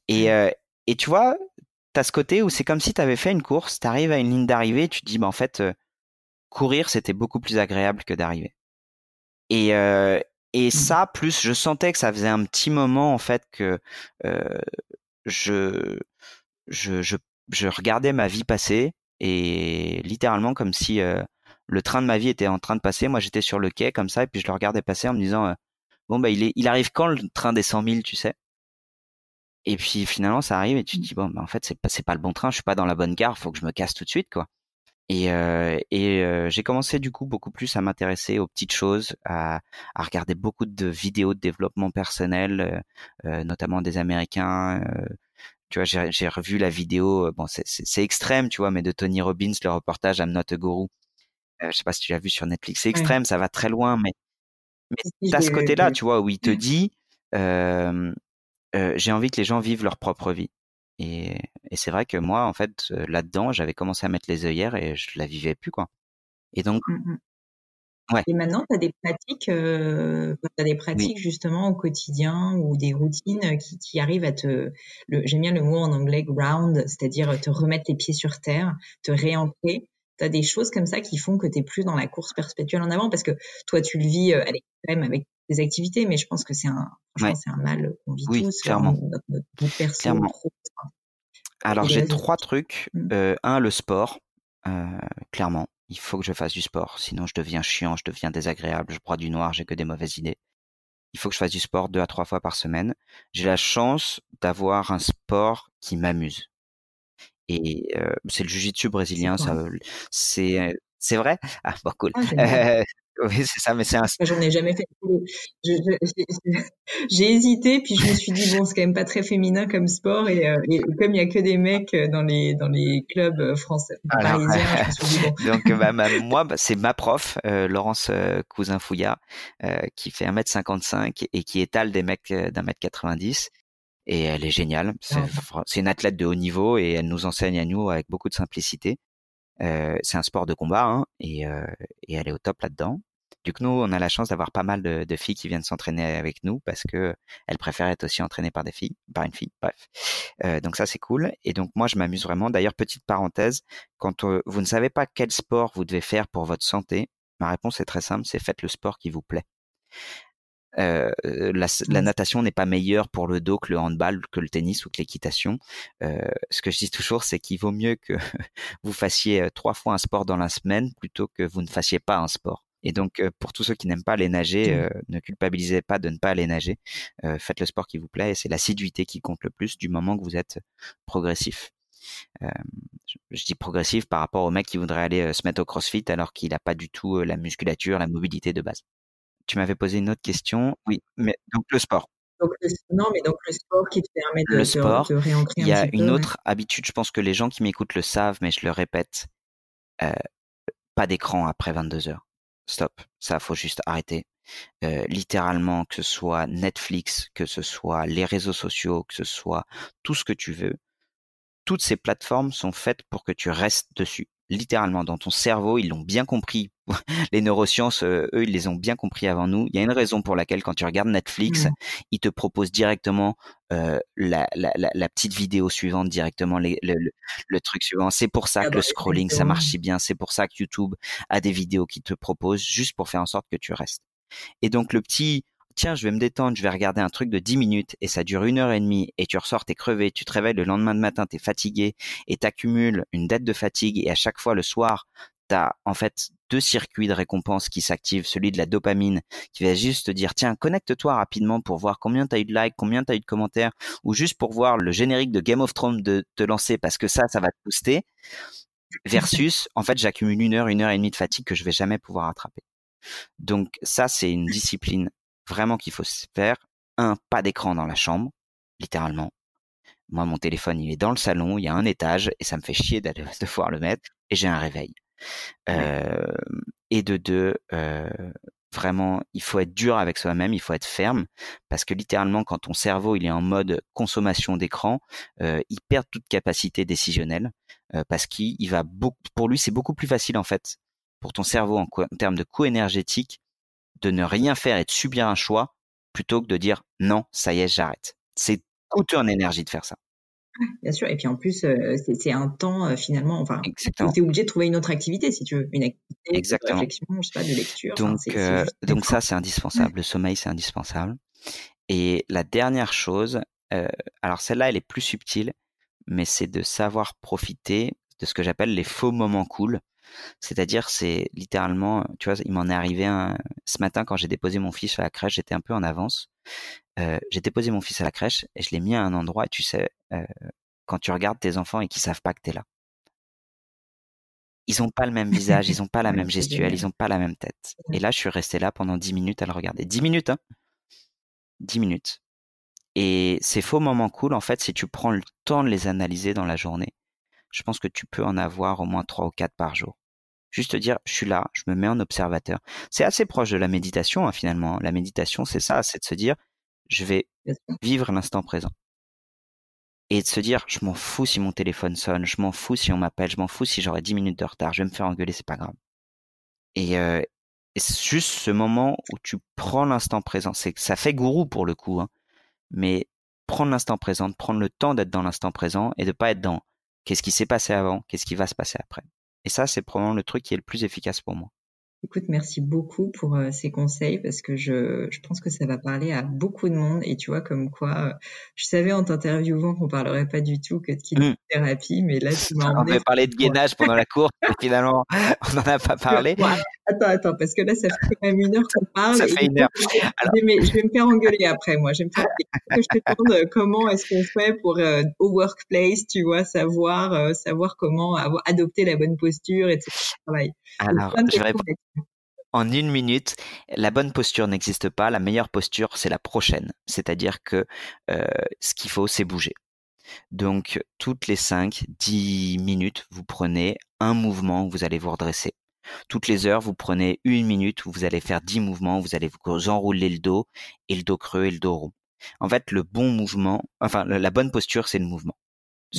Et, euh, et tu vois, t'as ce côté où c'est comme si t'avais fait une course, t'arrives à une ligne d'arrivée et tu te dis, bah, en fait, euh, courir, c'était beaucoup plus agréable que d'arriver. Et, euh, et mmh. ça, plus, je sentais que ça faisait un petit moment, en fait, que euh, je, je, je, je regardais ma vie passer et littéralement comme si euh, le train de ma vie était en train de passer. Moi, j'étais sur le quai comme ça, et puis je le regardais passer en me disant, euh, bon, bah, il, est, il arrive quand le train des 100 000, tu sais? Et puis finalement, ça arrive et tu te dis, bon, bah, en fait, c'est pas, pas le bon train, je suis pas dans la bonne gare, faut que je me casse tout de suite, quoi. Et, euh, et euh, j'ai commencé du coup beaucoup plus à m'intéresser aux petites choses, à, à, regarder beaucoup de vidéos de développement personnel, notamment des Américains. tu vois, j'ai revu la vidéo, bon, c'est extrême, tu vois, mais de Tony Robbins, le reportage I'm Not a Guru, je sais pas si tu l'as vu sur Netflix, c'est extrême, ça va très loin, mais, mais tu as ce côté-là, tu vois, où il te mmh. dit, euh, j'ai envie que les gens vivent leur propre vie. Et, et c'est vrai que moi, en fait, là-dedans, j'avais commencé à mettre les œillères et je la vivais plus, quoi. Et donc, mmh ouais. Et maintenant, tu as des pratiques, euh, as des pratiques justement au quotidien ou des routines qui, qui arrivent à te, j'aime bien le mot en anglais ground, c'est-à-dire te remettre les pieds sur terre, te réancrer tu as des choses comme ça qui font que tu plus dans la course perpétuelle en avant parce que toi tu le vis euh, même avec des activités mais je pense que c'est un c'est un mal qu'on vit oui, tous clairement. Notre, notre, perso, clairement. Alors j'ai trois trucs. Mmh. Euh, un, le sport. Euh, clairement, il faut que je fasse du sport. Sinon, je deviens chiant, je deviens désagréable, je broie du noir, j'ai que des mauvaises idées. Il faut que je fasse du sport deux à trois fois par semaine. J'ai la chance d'avoir un sport qui m'amuse. Et euh, c'est le jiu-jitsu brésilien, ça, c'est c'est vrai? Ah bon cool. Ah, oui c'est ça, mais c'est un. J'en ai jamais fait. J'ai hésité, puis je me suis dit bon c'est quand même pas très féminin comme sport et, et comme il y a que des mecs dans les dans les clubs français parisiens, je me suis dit bon. Donc bah, moi bah, c'est ma prof Laurence Cousin Fouilla qui fait 1m55 et qui étale des mecs d'un mètre 90 et elle est géniale. C'est une athlète de haut niveau et elle nous enseigne à nous avec beaucoup de simplicité. Euh, c'est un sport de combat hein, et, euh, et, elle est au top là-dedans. Du coup, nous, on a la chance d'avoir pas mal de, de, filles qui viennent s'entraîner avec nous parce que elles préfèrent être aussi entraînées par des filles, par une fille. Bref, euh, donc ça c'est cool. Et donc moi, je m'amuse vraiment. D'ailleurs, petite parenthèse, quand euh, vous ne savez pas quel sport vous devez faire pour votre santé, ma réponse est très simple, c'est faites le sport qui vous plaît. Euh, la, la, natation n'est pas meilleure pour le dos que le handball, que le tennis ou que l'équitation. Euh, ce que je dis toujours, c'est qu'il vaut mieux que vous fassiez euh, trois fois un sport dans la semaine plutôt que vous ne fassiez pas un sport. Et donc, euh, pour tous ceux qui n'aiment pas aller nager, mmh. ne culpabilisez pas de ne pas aller nager. faites le sport qui vous plaît et c'est l'assiduité qui compte le plus du moment que vous êtes progressif. Euh, je dis progressif par rapport au mec qui voudrait aller se mettre au crossfit alors qu'il n'a pas du tout la musculature, la mobilité de base tu m'avais posé une autre question. Oui, mais donc le sport. Donc, non, mais donc le sport qui te permet de, le sport, Il y a une autre habitude, je pense que les gens qui m'écoutent le savent, mais je le répète. Euh, pas d'écran après 22 heures. Stop. Ça, faut juste arrêter. Euh, littéralement, que ce soit Netflix, que ce soit les réseaux sociaux, que ce soit tout ce que tu veux, toutes ces plateformes sont faites pour que tu restes dessus littéralement dans ton cerveau, ils l'ont bien compris. les neurosciences, euh, eux, ils les ont bien compris avant nous. Il y a une raison pour laquelle quand tu regardes Netflix, mmh. ils te proposent directement euh, la, la, la, petite vidéo suivante, directement le, le, truc suivant. C'est pour ça ah que le bah, scrolling, ça marche si bien. C'est pour ça que YouTube a des vidéos qui te proposent juste pour faire en sorte que tu restes. Et donc le petit tiens, je vais me détendre, je vais regarder un truc de 10 minutes et ça dure une heure et demie et tu ressors, t'es crevé, tu te réveilles le lendemain de matin, t'es fatigué et t'accumules une dette de fatigue et à chaque fois le soir, t'as en fait deux circuits de récompense qui s'activent, celui de la dopamine qui va juste te dire tiens connecte-toi rapidement pour voir combien t'as eu de likes, combien t'as eu de commentaires ou juste pour voir le générique de Game of Thrones de te lancer parce que ça ça va te booster versus en fait j'accumule une heure, une heure et demie de fatigue que je vais jamais pouvoir attraper. Donc ça c'est une discipline vraiment qu'il faut se faire. Un, pas d'écran dans la chambre, littéralement. Moi, mon téléphone, il est dans le salon, il y a un étage, et ça me fait chier d'aller devoir le mettre, et j'ai un réveil. Euh, et de deux, euh, vraiment, il faut être dur avec soi-même, il faut être ferme, parce que littéralement, quand ton cerveau il est en mode consommation d'écran, euh, il perd toute capacité décisionnelle, euh, parce qu'il va beaucoup, pour lui, c'est beaucoup plus facile en fait, pour ton cerveau en, en termes de coût énergétique, de ne rien faire et de subir un choix plutôt que de dire non, ça y est, j'arrête. C'est coûteux en énergie de faire ça. Bien sûr, et puis en plus, euh, c'est un temps euh, finalement, enfin, tu es obligé de trouver une autre activité si tu veux, une activité Exactement. de réflexion, je sais pas, de lecture. Donc, euh, donc ça, c'est indispensable. Le sommeil, c'est indispensable. Et la dernière chose, alors celle-là, elle est plus subtile, mais c'est de savoir profiter de ce que j'appelle les faux moments cool. C'est-à-dire, c'est littéralement, tu vois, il m'en est arrivé un, ce matin quand j'ai déposé mon fils à la crèche, j'étais un peu en avance. Euh, j'ai déposé mon fils à la crèche et je l'ai mis à un endroit, tu sais, euh, quand tu regardes tes enfants et qu'ils savent pas que tu es là. Ils ont pas le même visage, ils ont pas la même gestuelle, ils ont pas la même tête. Et là, je suis resté là pendant dix minutes à le regarder. Dix minutes, hein Dix minutes. Et ces faux moments cool, en fait, si tu prends le temps de les analyser dans la journée, je pense que tu peux en avoir au moins trois ou quatre par jour. Juste dire, je suis là, je me mets en observateur. C'est assez proche de la méditation, hein, finalement. La méditation, c'est ça, c'est de se dire, je vais vivre l'instant présent. Et de se dire, je m'en fous si mon téléphone sonne, je m'en fous si on m'appelle, je m'en fous si j'aurai dix minutes de retard, je vais me faire engueuler, c'est pas grave. Et, euh, c'est juste ce moment où tu prends l'instant présent. C'est ça fait gourou pour le coup, hein. mais prendre l'instant présent, prendre le temps d'être dans l'instant présent et de pas être dans Qu'est-ce qui s'est passé avant Qu'est-ce qui va se passer après Et ça, c'est probablement le truc qui est le plus efficace pour moi. Écoute, merci beaucoup pour euh, ces conseils parce que je, je, pense que ça va parler à beaucoup de monde. Et tu vois, comme quoi, euh, je savais en t'interviewant qu'on parlerait pas du tout que de kinésithérapie, mais là, tu m'as On avait parlé de gainage pendant la course, et finalement, on n'en a pas parlé. Attends, attends, parce que là, ça fait quand même une heure qu'on parle. Ça fait une heure. Alors... Je vais me faire engueuler après, moi. Je vais me faire que je te demande euh, comment est-ce qu'on fait pour, au workplace, tu vois, savoir, savoir comment avoir, adopter la bonne posture, etc. Alors, je vais en une minute, la bonne posture n'existe pas. La meilleure posture, c'est la prochaine. C'est-à-dire que euh, ce qu'il faut, c'est bouger. Donc, toutes les 5, 10 minutes, vous prenez un mouvement vous allez vous redresser. Toutes les heures, vous prenez une minute vous allez faire 10 mouvements, vous allez vous enrouler le dos et le dos creux et le dos rond. En fait, le bon mouvement, enfin la bonne posture, c'est le mouvement.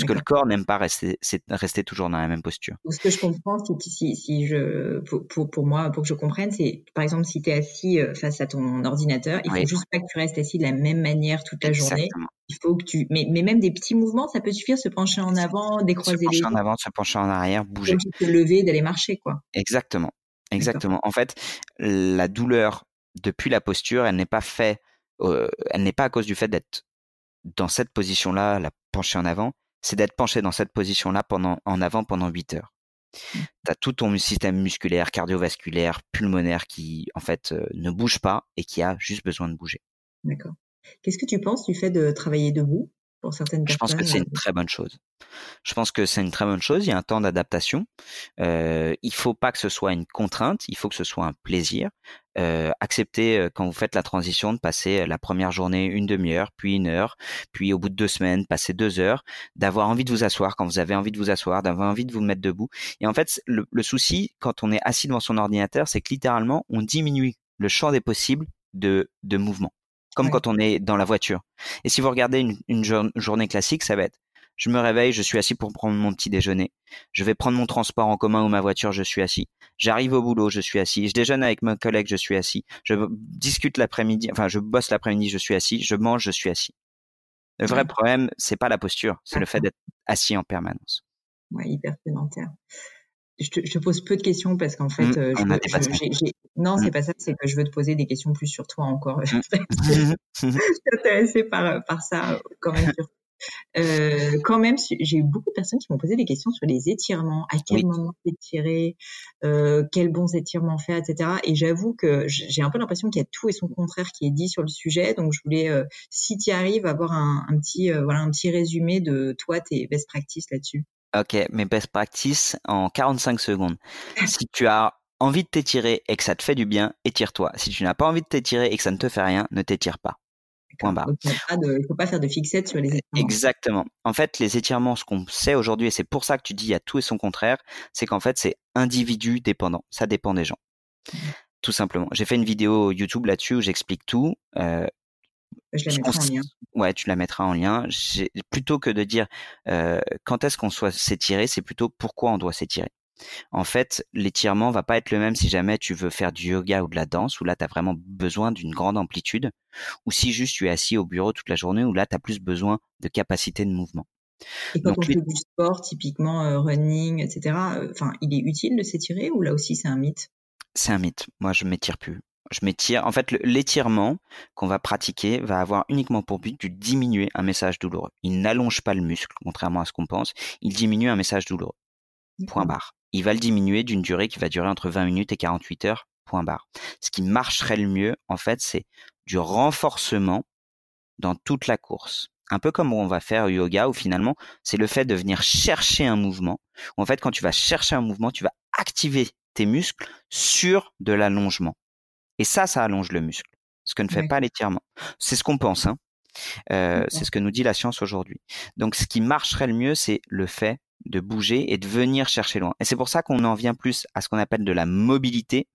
Ce que le corps n'aime pas rester, c'est rester toujours dans la même posture. Ce que je comprends, c'est que si, si je, pour, pour, moi, pour que je comprenne, c'est par exemple si tu es assis euh, face à ton ordinateur, il faut juste pas que tu restes assis de la même manière toute la journée. Il faut que tu, mais, mais même des petits mouvements, ça peut suffire, se pencher en avant, décroiser les. Se pencher en avant, se pencher en arrière, bouger. Se lever, d'aller marcher, quoi. Exactement, exactement. En fait, la douleur depuis la posture, elle n'est pas fait, euh, elle n'est pas à cause du fait d'être dans cette position-là, la pencher en avant, c'est d'être penché dans cette position-là pendant, en avant pendant 8 heures. Mmh. Tu as tout ton système musculaire, cardiovasculaire, pulmonaire qui, en fait, euh, ne bouge pas et qui a juste besoin de bouger. D'accord. Qu'est-ce que tu penses du fait de travailler debout? Pour certaines personnes Je pense que c'est une très bonne chose. Je pense que c'est une très bonne chose. Il y a un temps d'adaptation. Euh, il faut pas que ce soit une contrainte. Il faut que ce soit un plaisir. Euh, accepter euh, quand vous faites la transition de passer la première journée une demi-heure, puis une heure, puis au bout de deux semaines passer deux heures, d'avoir envie de vous asseoir quand vous avez envie de vous asseoir, d'avoir envie de vous mettre debout. Et en fait, le, souci quand on est assis devant son ordinateur, c'est que littéralement on diminue le champ des possibles de, de mouvement, comme quand on est dans la voiture. Et si vous regardez une, une journée classique, ça va être je me réveille, je suis assis pour prendre mon petit déjeuner. Je vais prendre mon transport en commun ou ma voiture, je suis assis. J'arrive au boulot, je suis assis. Je déjeune avec mon collègue, je suis assis. Je discute l'après-midi, enfin, je bosse l'après-midi, je suis assis. Je mange, je suis assis. Le vrai problème, c'est pas la posture, c'est le fait d'être assis en permanence. Ouais, hyper sédentaire. Je te, je pose peu de questions parce qu'en fait, mmh, euh, je, non, c'est mmh. pas ça, c'est que je veux te poser des questions plus sur toi encore. Mmh. je suis intéressée par, par ça quand même euh, quand même, j'ai eu beaucoup de personnes qui m'ont posé des questions sur les étirements, à quel moment étirer, euh, quels bons étirements faire, etc. Et j'avoue que j'ai un peu l'impression qu'il y a tout et son contraire qui est dit sur le sujet. Donc, je voulais, euh, si tu arrives, avoir un, un petit, euh, voilà, un petit résumé de toi, tes best practices là-dessus. Ok, mes best practices en 45 secondes. si tu as envie de t'étirer et que ça te fait du bien, étire-toi. Si tu n'as pas envie de t'étirer et que ça ne te fait rien, ne t'étire pas. Point barre. il ne faut pas faire de fixette sur les étirements. Exactement. En fait, les étirements, ce qu'on sait aujourd'hui, et c'est pour ça que tu dis il y a tout et son contraire, c'est qu'en fait, c'est individu dépendant. Ça dépend des gens. Mmh. Tout simplement. J'ai fait une vidéo YouTube là-dessus où j'explique tout. Euh, je la mettrai en lien. Ouais, tu la mettras en lien. Plutôt que de dire euh, quand est-ce qu'on doit s'étirer, c'est plutôt pourquoi on doit s'étirer. En fait, l'étirement va pas être le même si jamais tu veux faire du yoga ou de la danse, où là, tu as vraiment besoin d'une grande amplitude, ou si juste tu es assis au bureau toute la journée, où là, tu as plus besoin de capacité de mouvement. Et quand on fait du sport, typiquement euh, running, etc., euh, enfin, il est utile de s'étirer ou là aussi c'est un mythe? C'est un mythe. Moi, je m'étire plus. Je m'étire. En fait, l'étirement qu'on va pratiquer va avoir uniquement pour but de diminuer un message douloureux. Il n'allonge pas le muscle, contrairement à ce qu'on pense. Il diminue un message douloureux. Point barre il va le diminuer d'une durée qui va durer entre 20 minutes et 48 heures, point barre. Ce qui marcherait le mieux, en fait, c'est du renforcement dans toute la course. Un peu comme on va faire yoga, où finalement, c'est le fait de venir chercher un mouvement. en fait, quand tu vas chercher un mouvement, tu vas activer tes muscles sur de l'allongement. Et ça, ça allonge le muscle. Ce que ne fait pas l'étirement. C'est ce qu'on pense. Hein. Euh, c'est ce que nous dit la science aujourd'hui. Donc, ce qui marcherait le mieux, c'est le fait de bouger et de venir chercher loin. Et c'est pour ça qu'on en vient plus à ce qu'on appelle de la mobilité,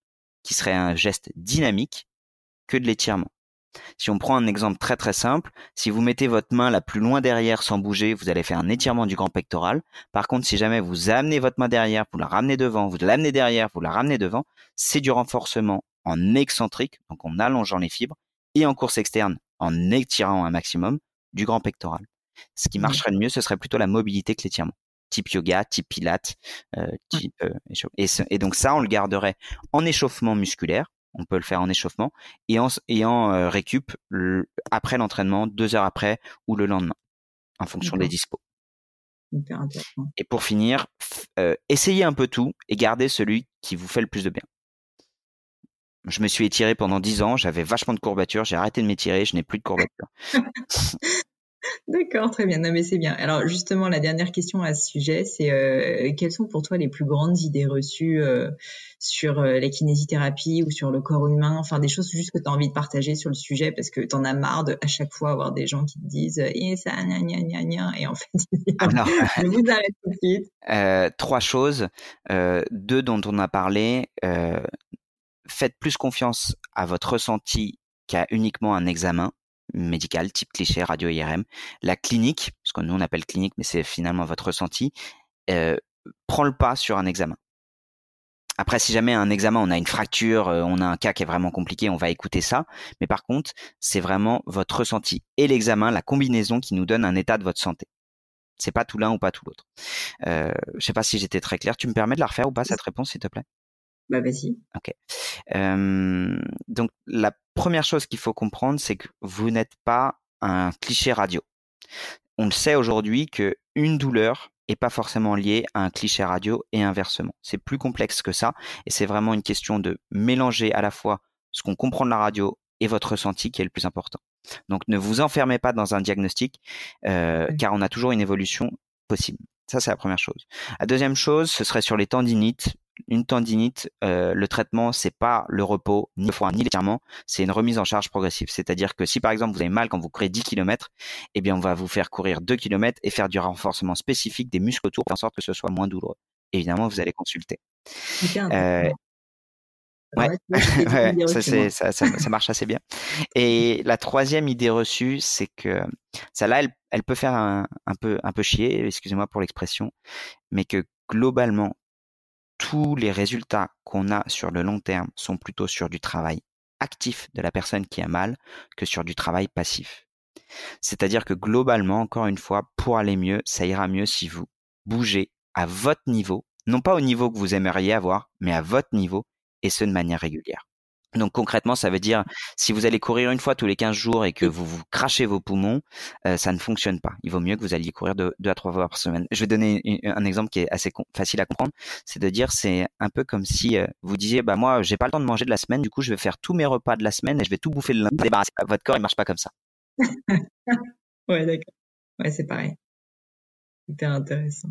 qui serait un geste dynamique, que de l'étirement. Si on prend un exemple très très simple, si vous mettez votre main la plus loin derrière sans bouger, vous allez faire un étirement du grand pectoral. Par contre, si jamais vous amenez votre main derrière, vous la ramenez devant, vous l'amenez derrière, vous la ramenez devant, c'est du renforcement en excentrique, donc en allongeant les fibres, et en course externe, en étirant un maximum du grand pectoral. Ce qui marcherait le mieux, ce serait plutôt la mobilité que l'étirement type yoga, type pilates, euh, type euh, et, et, donc ça, on le garderait en échauffement musculaire. On peut le faire en échauffement et en, et en euh, récup après l'entraînement, deux heures après ou le lendemain, en fonction des dispos. Et pour finir, essayez un peu tout et gardez celui qui vous fait le plus de bien. Je me suis étiré pendant dix ans, j'avais vachement de courbatures, j'ai arrêté de m'étirer, je n'ai plus de courbatures. D'accord, très bien. Non, mais c'est bien. Alors justement, la dernière question à ce sujet, c'est euh, quelles sont pour toi les plus grandes idées reçues euh, sur euh, la kinésithérapie ou sur le corps humain? Enfin, des choses juste que tu as envie de partager sur le sujet parce que tu en as marre de à chaque fois avoir des gens qui te disent et ça, gna, gna, gna, gna, et en fait, Alors, je vous arrête tout de suite. trois choses. deux dont on a parlé. Faites plus confiance à votre ressenti qu'à uniquement un examen médical, type cliché, radio IRM. La clinique, ce que nous on appelle clinique, mais c'est finalement votre ressenti, euh, prend le pas sur un examen. Après, si jamais un examen, on a une fracture, euh, on a un cas qui est vraiment compliqué, on va écouter ça. Mais par contre, c'est vraiment votre ressenti et l'examen, la combinaison qui nous donne un état de votre santé. C'est pas tout l'un ou pas tout l'autre. Euh, je sais pas si j'étais très clair. Tu me permets de la refaire ou pas cette réponse, s'il te plaît? Bah vas-y. Ok. Euh, donc la première chose qu'il faut comprendre, c'est que vous n'êtes pas un cliché radio. On le sait aujourd'hui que une douleur est pas forcément liée à un cliché radio et inversement. C'est plus complexe que ça et c'est vraiment une question de mélanger à la fois ce qu'on comprend de la radio et votre ressenti qui est le plus important. Donc ne vous enfermez pas dans un diagnostic, euh, car on a toujours une évolution possible. Ça, c'est la première chose. La deuxième chose, ce serait sur les tendinites. Une tendinite, euh, le traitement, c'est pas le repos, ni le foin, ni l'étirement, c'est une remise en charge progressive. C'est-à-dire que si par exemple vous avez mal quand vous courez 10 km, eh bien on va vous faire courir 2 km et faire du renforcement spécifique des muscles autour, faire en sorte que ce soit moins douloureux. Évidemment, vous allez consulter. Ouais, ça, c'est, ça, ça, marche assez bien. Et la troisième idée reçue, c'est que celle-là, elle, elle peut faire un, un, peu, un peu chier, excusez-moi pour l'expression, mais que globalement, tous les résultats qu'on a sur le long terme sont plutôt sur du travail actif de la personne qui a mal que sur du travail passif. C'est-à-dire que globalement, encore une fois, pour aller mieux, ça ira mieux si vous bougez à votre niveau, non pas au niveau que vous aimeriez avoir, mais à votre niveau, et ce de manière régulière. Donc concrètement, ça veut dire si vous allez courir une fois tous les 15 jours et que vous vous crachez vos poumons, euh, ça ne fonctionne pas. Il vaut mieux que vous alliez courir deux, à trois fois par semaine. Je vais donner un exemple qui est assez facile à comprendre. C'est de dire c'est un peu comme si euh, vous disiez bah moi j'ai pas le temps de manger de la semaine, du coup je vais faire tous mes repas de la semaine et je vais tout bouffer le lundi. Votre corps il marche pas comme ça. ouais d'accord. Ouais c'est pareil. C'était intéressant.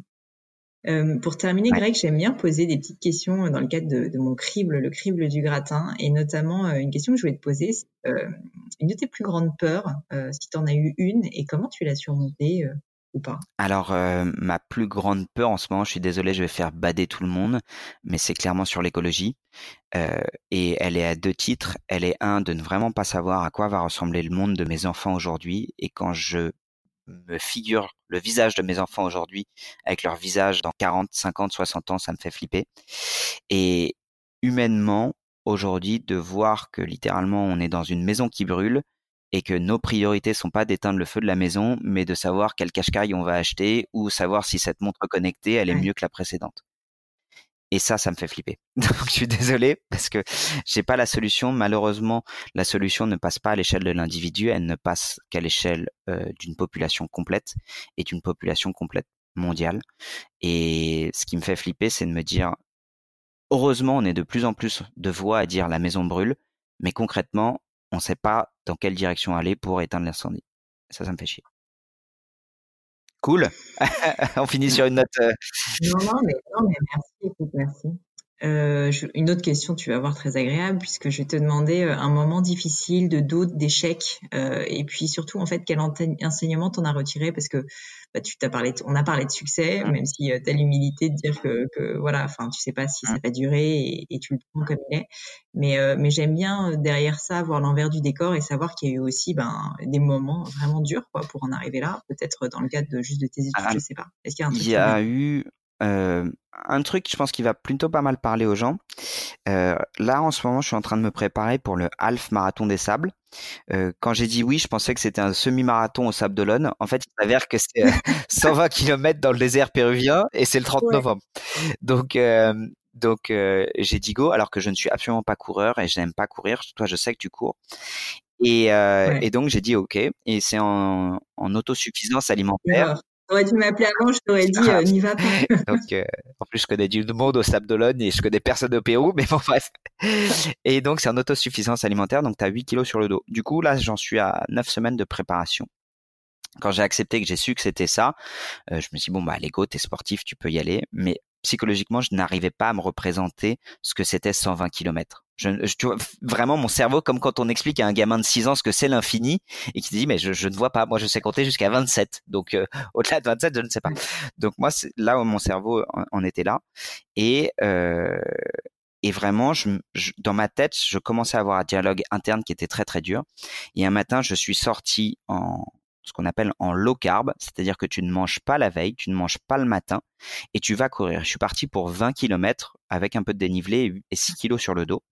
Euh, pour terminer, Greg, j'aime bien poser des petites questions euh, dans le cadre de, mon crible, le crible du gratin, et notamment euh, une question que je voulais te poser, une de tes plus grandes peurs, si tu en as eu une, et comment tu l'as surmontée ou pas? Alors, ma plus grande peur en ce moment, je suis désolé, je vais faire bader tout le monde, mais c'est clairement sur l'écologie, et elle est à deux titres. Elle est un de ne vraiment pas savoir à quoi va ressembler le monde de mes enfants aujourd'hui, et quand je me figure le visage de mes enfants aujourd'hui avec leur visage dans 40, 50, 60 ans, ça me fait flipper. Et humainement, aujourd'hui, de voir que littéralement on est dans une maison qui brûle et que nos priorités sont pas d'éteindre le feu de la maison, mais de savoir quel cache-caille on va acheter ou savoir si cette montre connectée, elle est mieux que la précédente. Et ça, ça me fait flipper. Donc, je suis désolé parce que j'ai pas la solution. Malheureusement, la solution ne passe pas à l'échelle de l'individu, elle ne passe qu'à l'échelle euh, d'une population complète et d'une population complète mondiale. Et ce qui me fait flipper, c'est de me dire, heureusement, on est de plus en plus de voix à dire la maison brûle, mais concrètement, on ne sait pas dans quelle direction aller pour éteindre l'incendie. Ça, ça me fait chier. Cool. On finit sur une note. Euh, non, non, mais, non, mais merci, écoute, merci. Euh, une autre question, tu vas voir très agréable, puisque je vais te demander euh, un moment difficile de doute, d'échec, euh, et puis surtout en fait quel enseignement t'en as retiré, parce que bah, tu t'as parlé, on a parlé de succès, même si euh, t'as l'humilité de dire que, que, voilà, enfin tu sais pas si ça va durer et, et, tu le prends comme il est, mais mais j'aime bien derrière ça voir l'envers du décor et savoir qu'il y a eu aussi ben des moments vraiment durs quoi pour en arriver là, peut-être dans le cadre de juste de tes études, ah, je sais pas. Est-ce qu'il y a un truc Il y a eu euh, un truc, je pense, qui va plutôt pas mal parler aux gens. Euh, là, en ce moment, je suis en train de me préparer pour le half marathon des sables. Euh, quand j'ai dit oui, je pensais que c'était un semi-marathon au Sable d'Olonne. En fait, il s'avère que c'est 120 km dans le désert péruvien et c'est le 30 novembre. Donc, donc j'ai dit go, alors que je ne suis absolument pas coureur et je n'aime pas courir. Toi, je sais que tu cours. Et, et donc j'ai dit ok. Et c'est en, en autosuffisance alimentaire. T'aurais dû m'appeler avant, je t'aurais dit, euh, n'y va pas. donc, euh, en plus, je connais du monde au Sable d'Olonne et je connais personne au Pérou, mais bon, bref. Et donc, c'est en autosuffisance alimentaire, donc tu as 8 kilos sur le dos. Du coup, là, j'en suis à 9 semaines de préparation. Quand j'ai accepté que j'ai su que c'était ça, euh, je me suis dit, bon, bah, l'ego, t'es sportif, tu peux y aller. Mais psychologiquement, je n'arrivais pas à me représenter ce que c'était 120 km. Je, tu vois, vraiment mon cerveau, comme quand on explique à un gamin de 6 ans ce que c'est l'infini et qui dit mais je, ne vois pas, moi je sais compter jusqu'à 27, donc euh, au-delà de 27 je ne sais pas. Donc moi là où mon cerveau en, était là et euh, et vraiment, je, dans ma tête, je commençais à avoir un dialogue interne qui était très très dur. Et un matin, je suis sorti en ce qu'on appelle en low carb, c'est-à-dire que tu ne manges pas la veille, tu ne manges pas le matin et tu vas courir. Je suis parti pour 20 km avec un peu de dénivelé et 6 kilos sur le dos.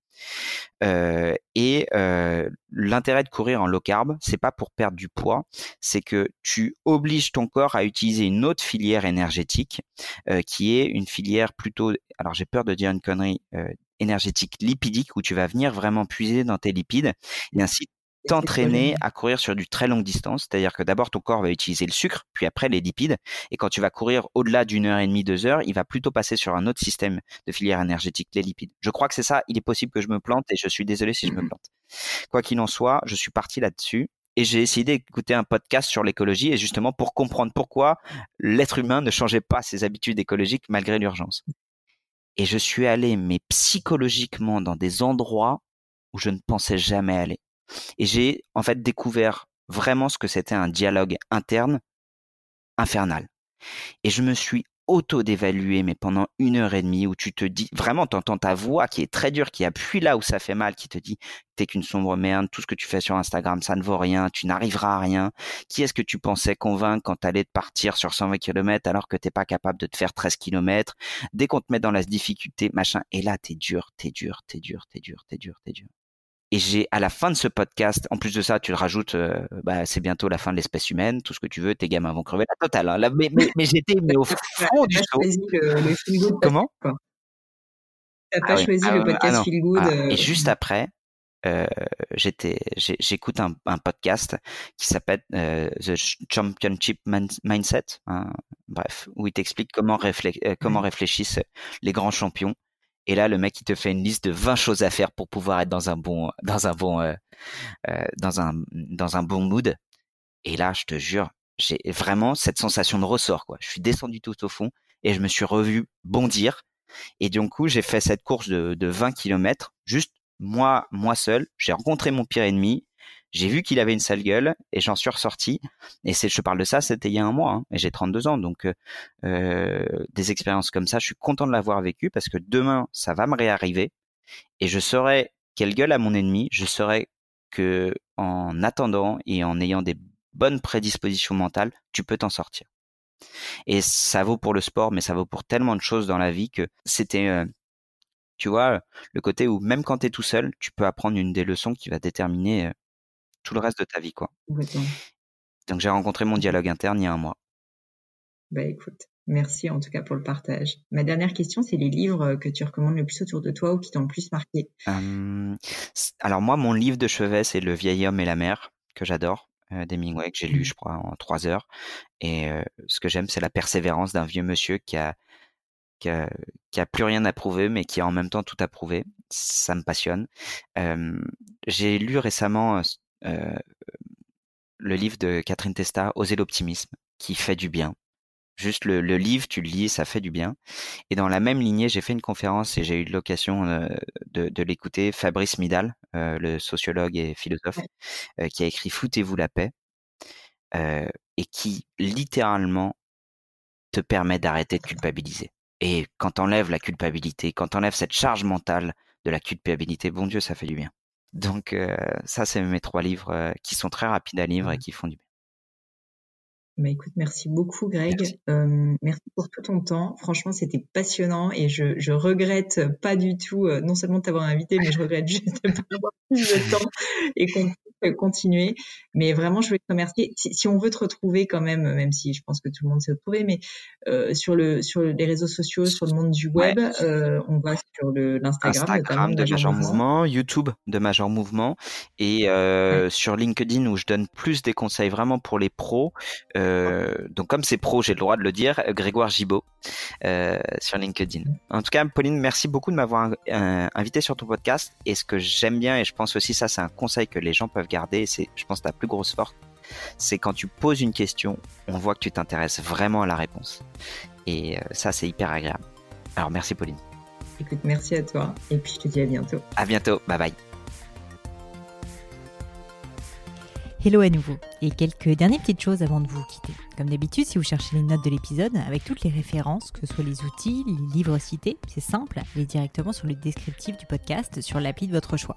Euh, et euh, l'intérêt de courir en low carb, c'est pas pour perdre du poids, c'est que tu obliges ton corps à utiliser une autre filière énergétique, euh, qui est une filière plutôt, alors j'ai peur de dire une connerie, énergétique lipidique où tu vas venir vraiment puiser dans tes lipides et ainsi t'entraîner à courir sur du très longue distance, c'est-à-dire que d'abord ton corps va utiliser le sucre, puis après les lipides, et quand tu vas courir au-delà d'une heure et demie, deux heures, il va plutôt passer sur un autre système de filière énergétique, les lipides. Je crois que c'est ça, il est possible que je me plante, et je suis désolé si je me mmh plante. Quoi qu'il en soit, je suis parti là-dessus, et j'ai essayé d'écouter un podcast sur l'écologie, et justement pour comprendre pourquoi l'être humain ne changeait pas ses habitudes écologiques malgré l'urgence. Et je suis allé, mais psychologiquement, dans des endroits où je ne pensais jamais aller. Et j'ai en fait découvert vraiment ce que c'était un dialogue interne infernal. Et je me suis auto-d'évaluer, mais pendant une heure et demie, où tu te dis, vraiment, t'entends ta voix qui est très dure, qui appuie là où ça fait mal, qui te dit, t'es qu'une sombre merde, tout ce que tu fais sur Instagram, ça ne vaut rien, tu n'arriveras à rien. Qui est-ce que tu pensais convaincre quand t'allais te partir sur 120 km alors que t'es pas capable de te faire 13 km? Dès qu'on te met dans la difficulté, machin, et là, t'es dur, t'es dur, t'es dur, t'es dur, t'es dur, t'es dur. Et j'ai à la fin de ce podcast, en plus de ça, tu le rajoutes, euh, bah, c'est bientôt la fin de l'espèce humaine, tout ce que tu veux, tes gamins vont crever. La totale. Hein, mais, mais, j'étais mais au fond du show. Le, Comment? T'as pas choisi le podcast Feel Good. Ah, et juste après, euh, j'étais, j'écoute un, un, podcast qui s'appelle euh, The Championship Mindset. Hein, bref, où il t'explique comment, euh, comment réfléchissent les grands champions. Et là, le mec, il te fait une liste de 20 choses à faire pour pouvoir être dans un bon, dans un bon, euh, euh, dans un, dans un bon mood. Et là, je te jure, j'ai vraiment cette sensation de ressort, quoi. Je suis descendu tout au fond et je me suis revu bondir. Et du coup, j'ai fait cette course de, de 20 km, juste moi, moi seul. J'ai rencontré mon pire ennemi. J'ai vu qu'il avait une sale gueule et j'en suis ressorti. Et c'est, je parle de ça, c'était il y a un mois hein, et j'ai 32 ans. Donc, euh, euh, des expériences comme ça, je suis content de l'avoir vécu parce que demain, ça va me réarriver et je saurai quelle gueule a mon ennemi. Je saurai que en attendant et en ayant des bonnes prédispositions mentales, tu peux t'en sortir. Et ça vaut pour le sport, mais ça vaut pour tellement de choses dans la vie que c'était, euh, tu vois, le côté où même quand tu es tout seul, tu peux apprendre une des leçons qui va déterminer tout le reste de ta vie, quoi. Donc j'ai rencontré mon dialogue interne il y a un mois. Bah écoute, merci en tout cas pour le partage. Ma dernière question, c'est les livres que tu recommandes le plus autour de toi ou qui t'ont le plus marqué? alors moi, mon livre de chevet, c'est Le vieil homme et la mer, que j'adore, euh, d'Hemingway, que j'ai lu, mmh. je crois, en trois heures. Et euh, ce que j'aime, c'est la persévérance d'un vieux monsieur qui a, qui a, qui a plus rien à prouver, mais qui a en même temps tout à prouver. Ça me passionne. j'ai lu récemment euh, le livre de Catherine Testa, Oser l'optimisme, qui fait du bien. Juste le, livre, tu le lis, ça fait du bien. Et dans la même lignée, j'ai fait une conférence et j'ai eu l'occasion euh, de, l'écouter. Fabrice Midal, euh, le sociologue et philosophe, qui a écrit Foutez-vous la paix, et qui littéralement te permet d'arrêter de culpabiliser. Et quand t'enlèves la culpabilité, quand t'enlèves cette charge mentale de la culpabilité, bon Dieu, ça fait du bien. Donc ça, c'est mes trois livres qui sont très rapides à lire et mmh. qui font du bien. Bah écoute, merci beaucoup Greg. Euh, merci pour tout ton temps. Franchement, c'était passionnant et je, je regrette pas du tout, euh, non seulement t'avoir invité, mais je regrette juste de pas avoir plus de temps et qu'on puisse continuer. Mais vraiment, je voulais te remercier. Si, si, on veut te retrouver quand même, même si je pense que tout le monde s'est retrouvé, mais euh, sur le sur les réseaux sociaux, sur le monde du web, euh, on va sur l'Instagram, Instagram de Major, Mouvement, YouTube de Major Mouvement et euh, sur LinkedIn où je donne plus des conseils vraiment pour les pros. Euh, euh, donc comme c'est pro, j'ai le droit de le dire, Grégoire Gibaud euh, sur LinkedIn. En tout cas, Pauline, merci beaucoup de m'avoir euh, invité sur ton podcast. Et ce que j'aime bien, et je pense aussi ça, c'est un conseil que les gens peuvent garder, c'est, je pense, ta plus grosse force, c'est quand tu poses une question, on voit que tu t'intéresses vraiment à la réponse. Et ça, c'est hyper agréable. Alors merci Pauline. Écoute, merci à toi. Et puis je te dis à bientôt. À bientôt. Bye bye. Hello à nouveau et quelques dernières petites choses avant de vous quitter. Comme d'habitude, si vous cherchez les notes de l'épisode avec toutes les références, que ce soit les outils, les livres cités, c'est simple, allez directement sur le descriptif du podcast sur l'appli de votre choix.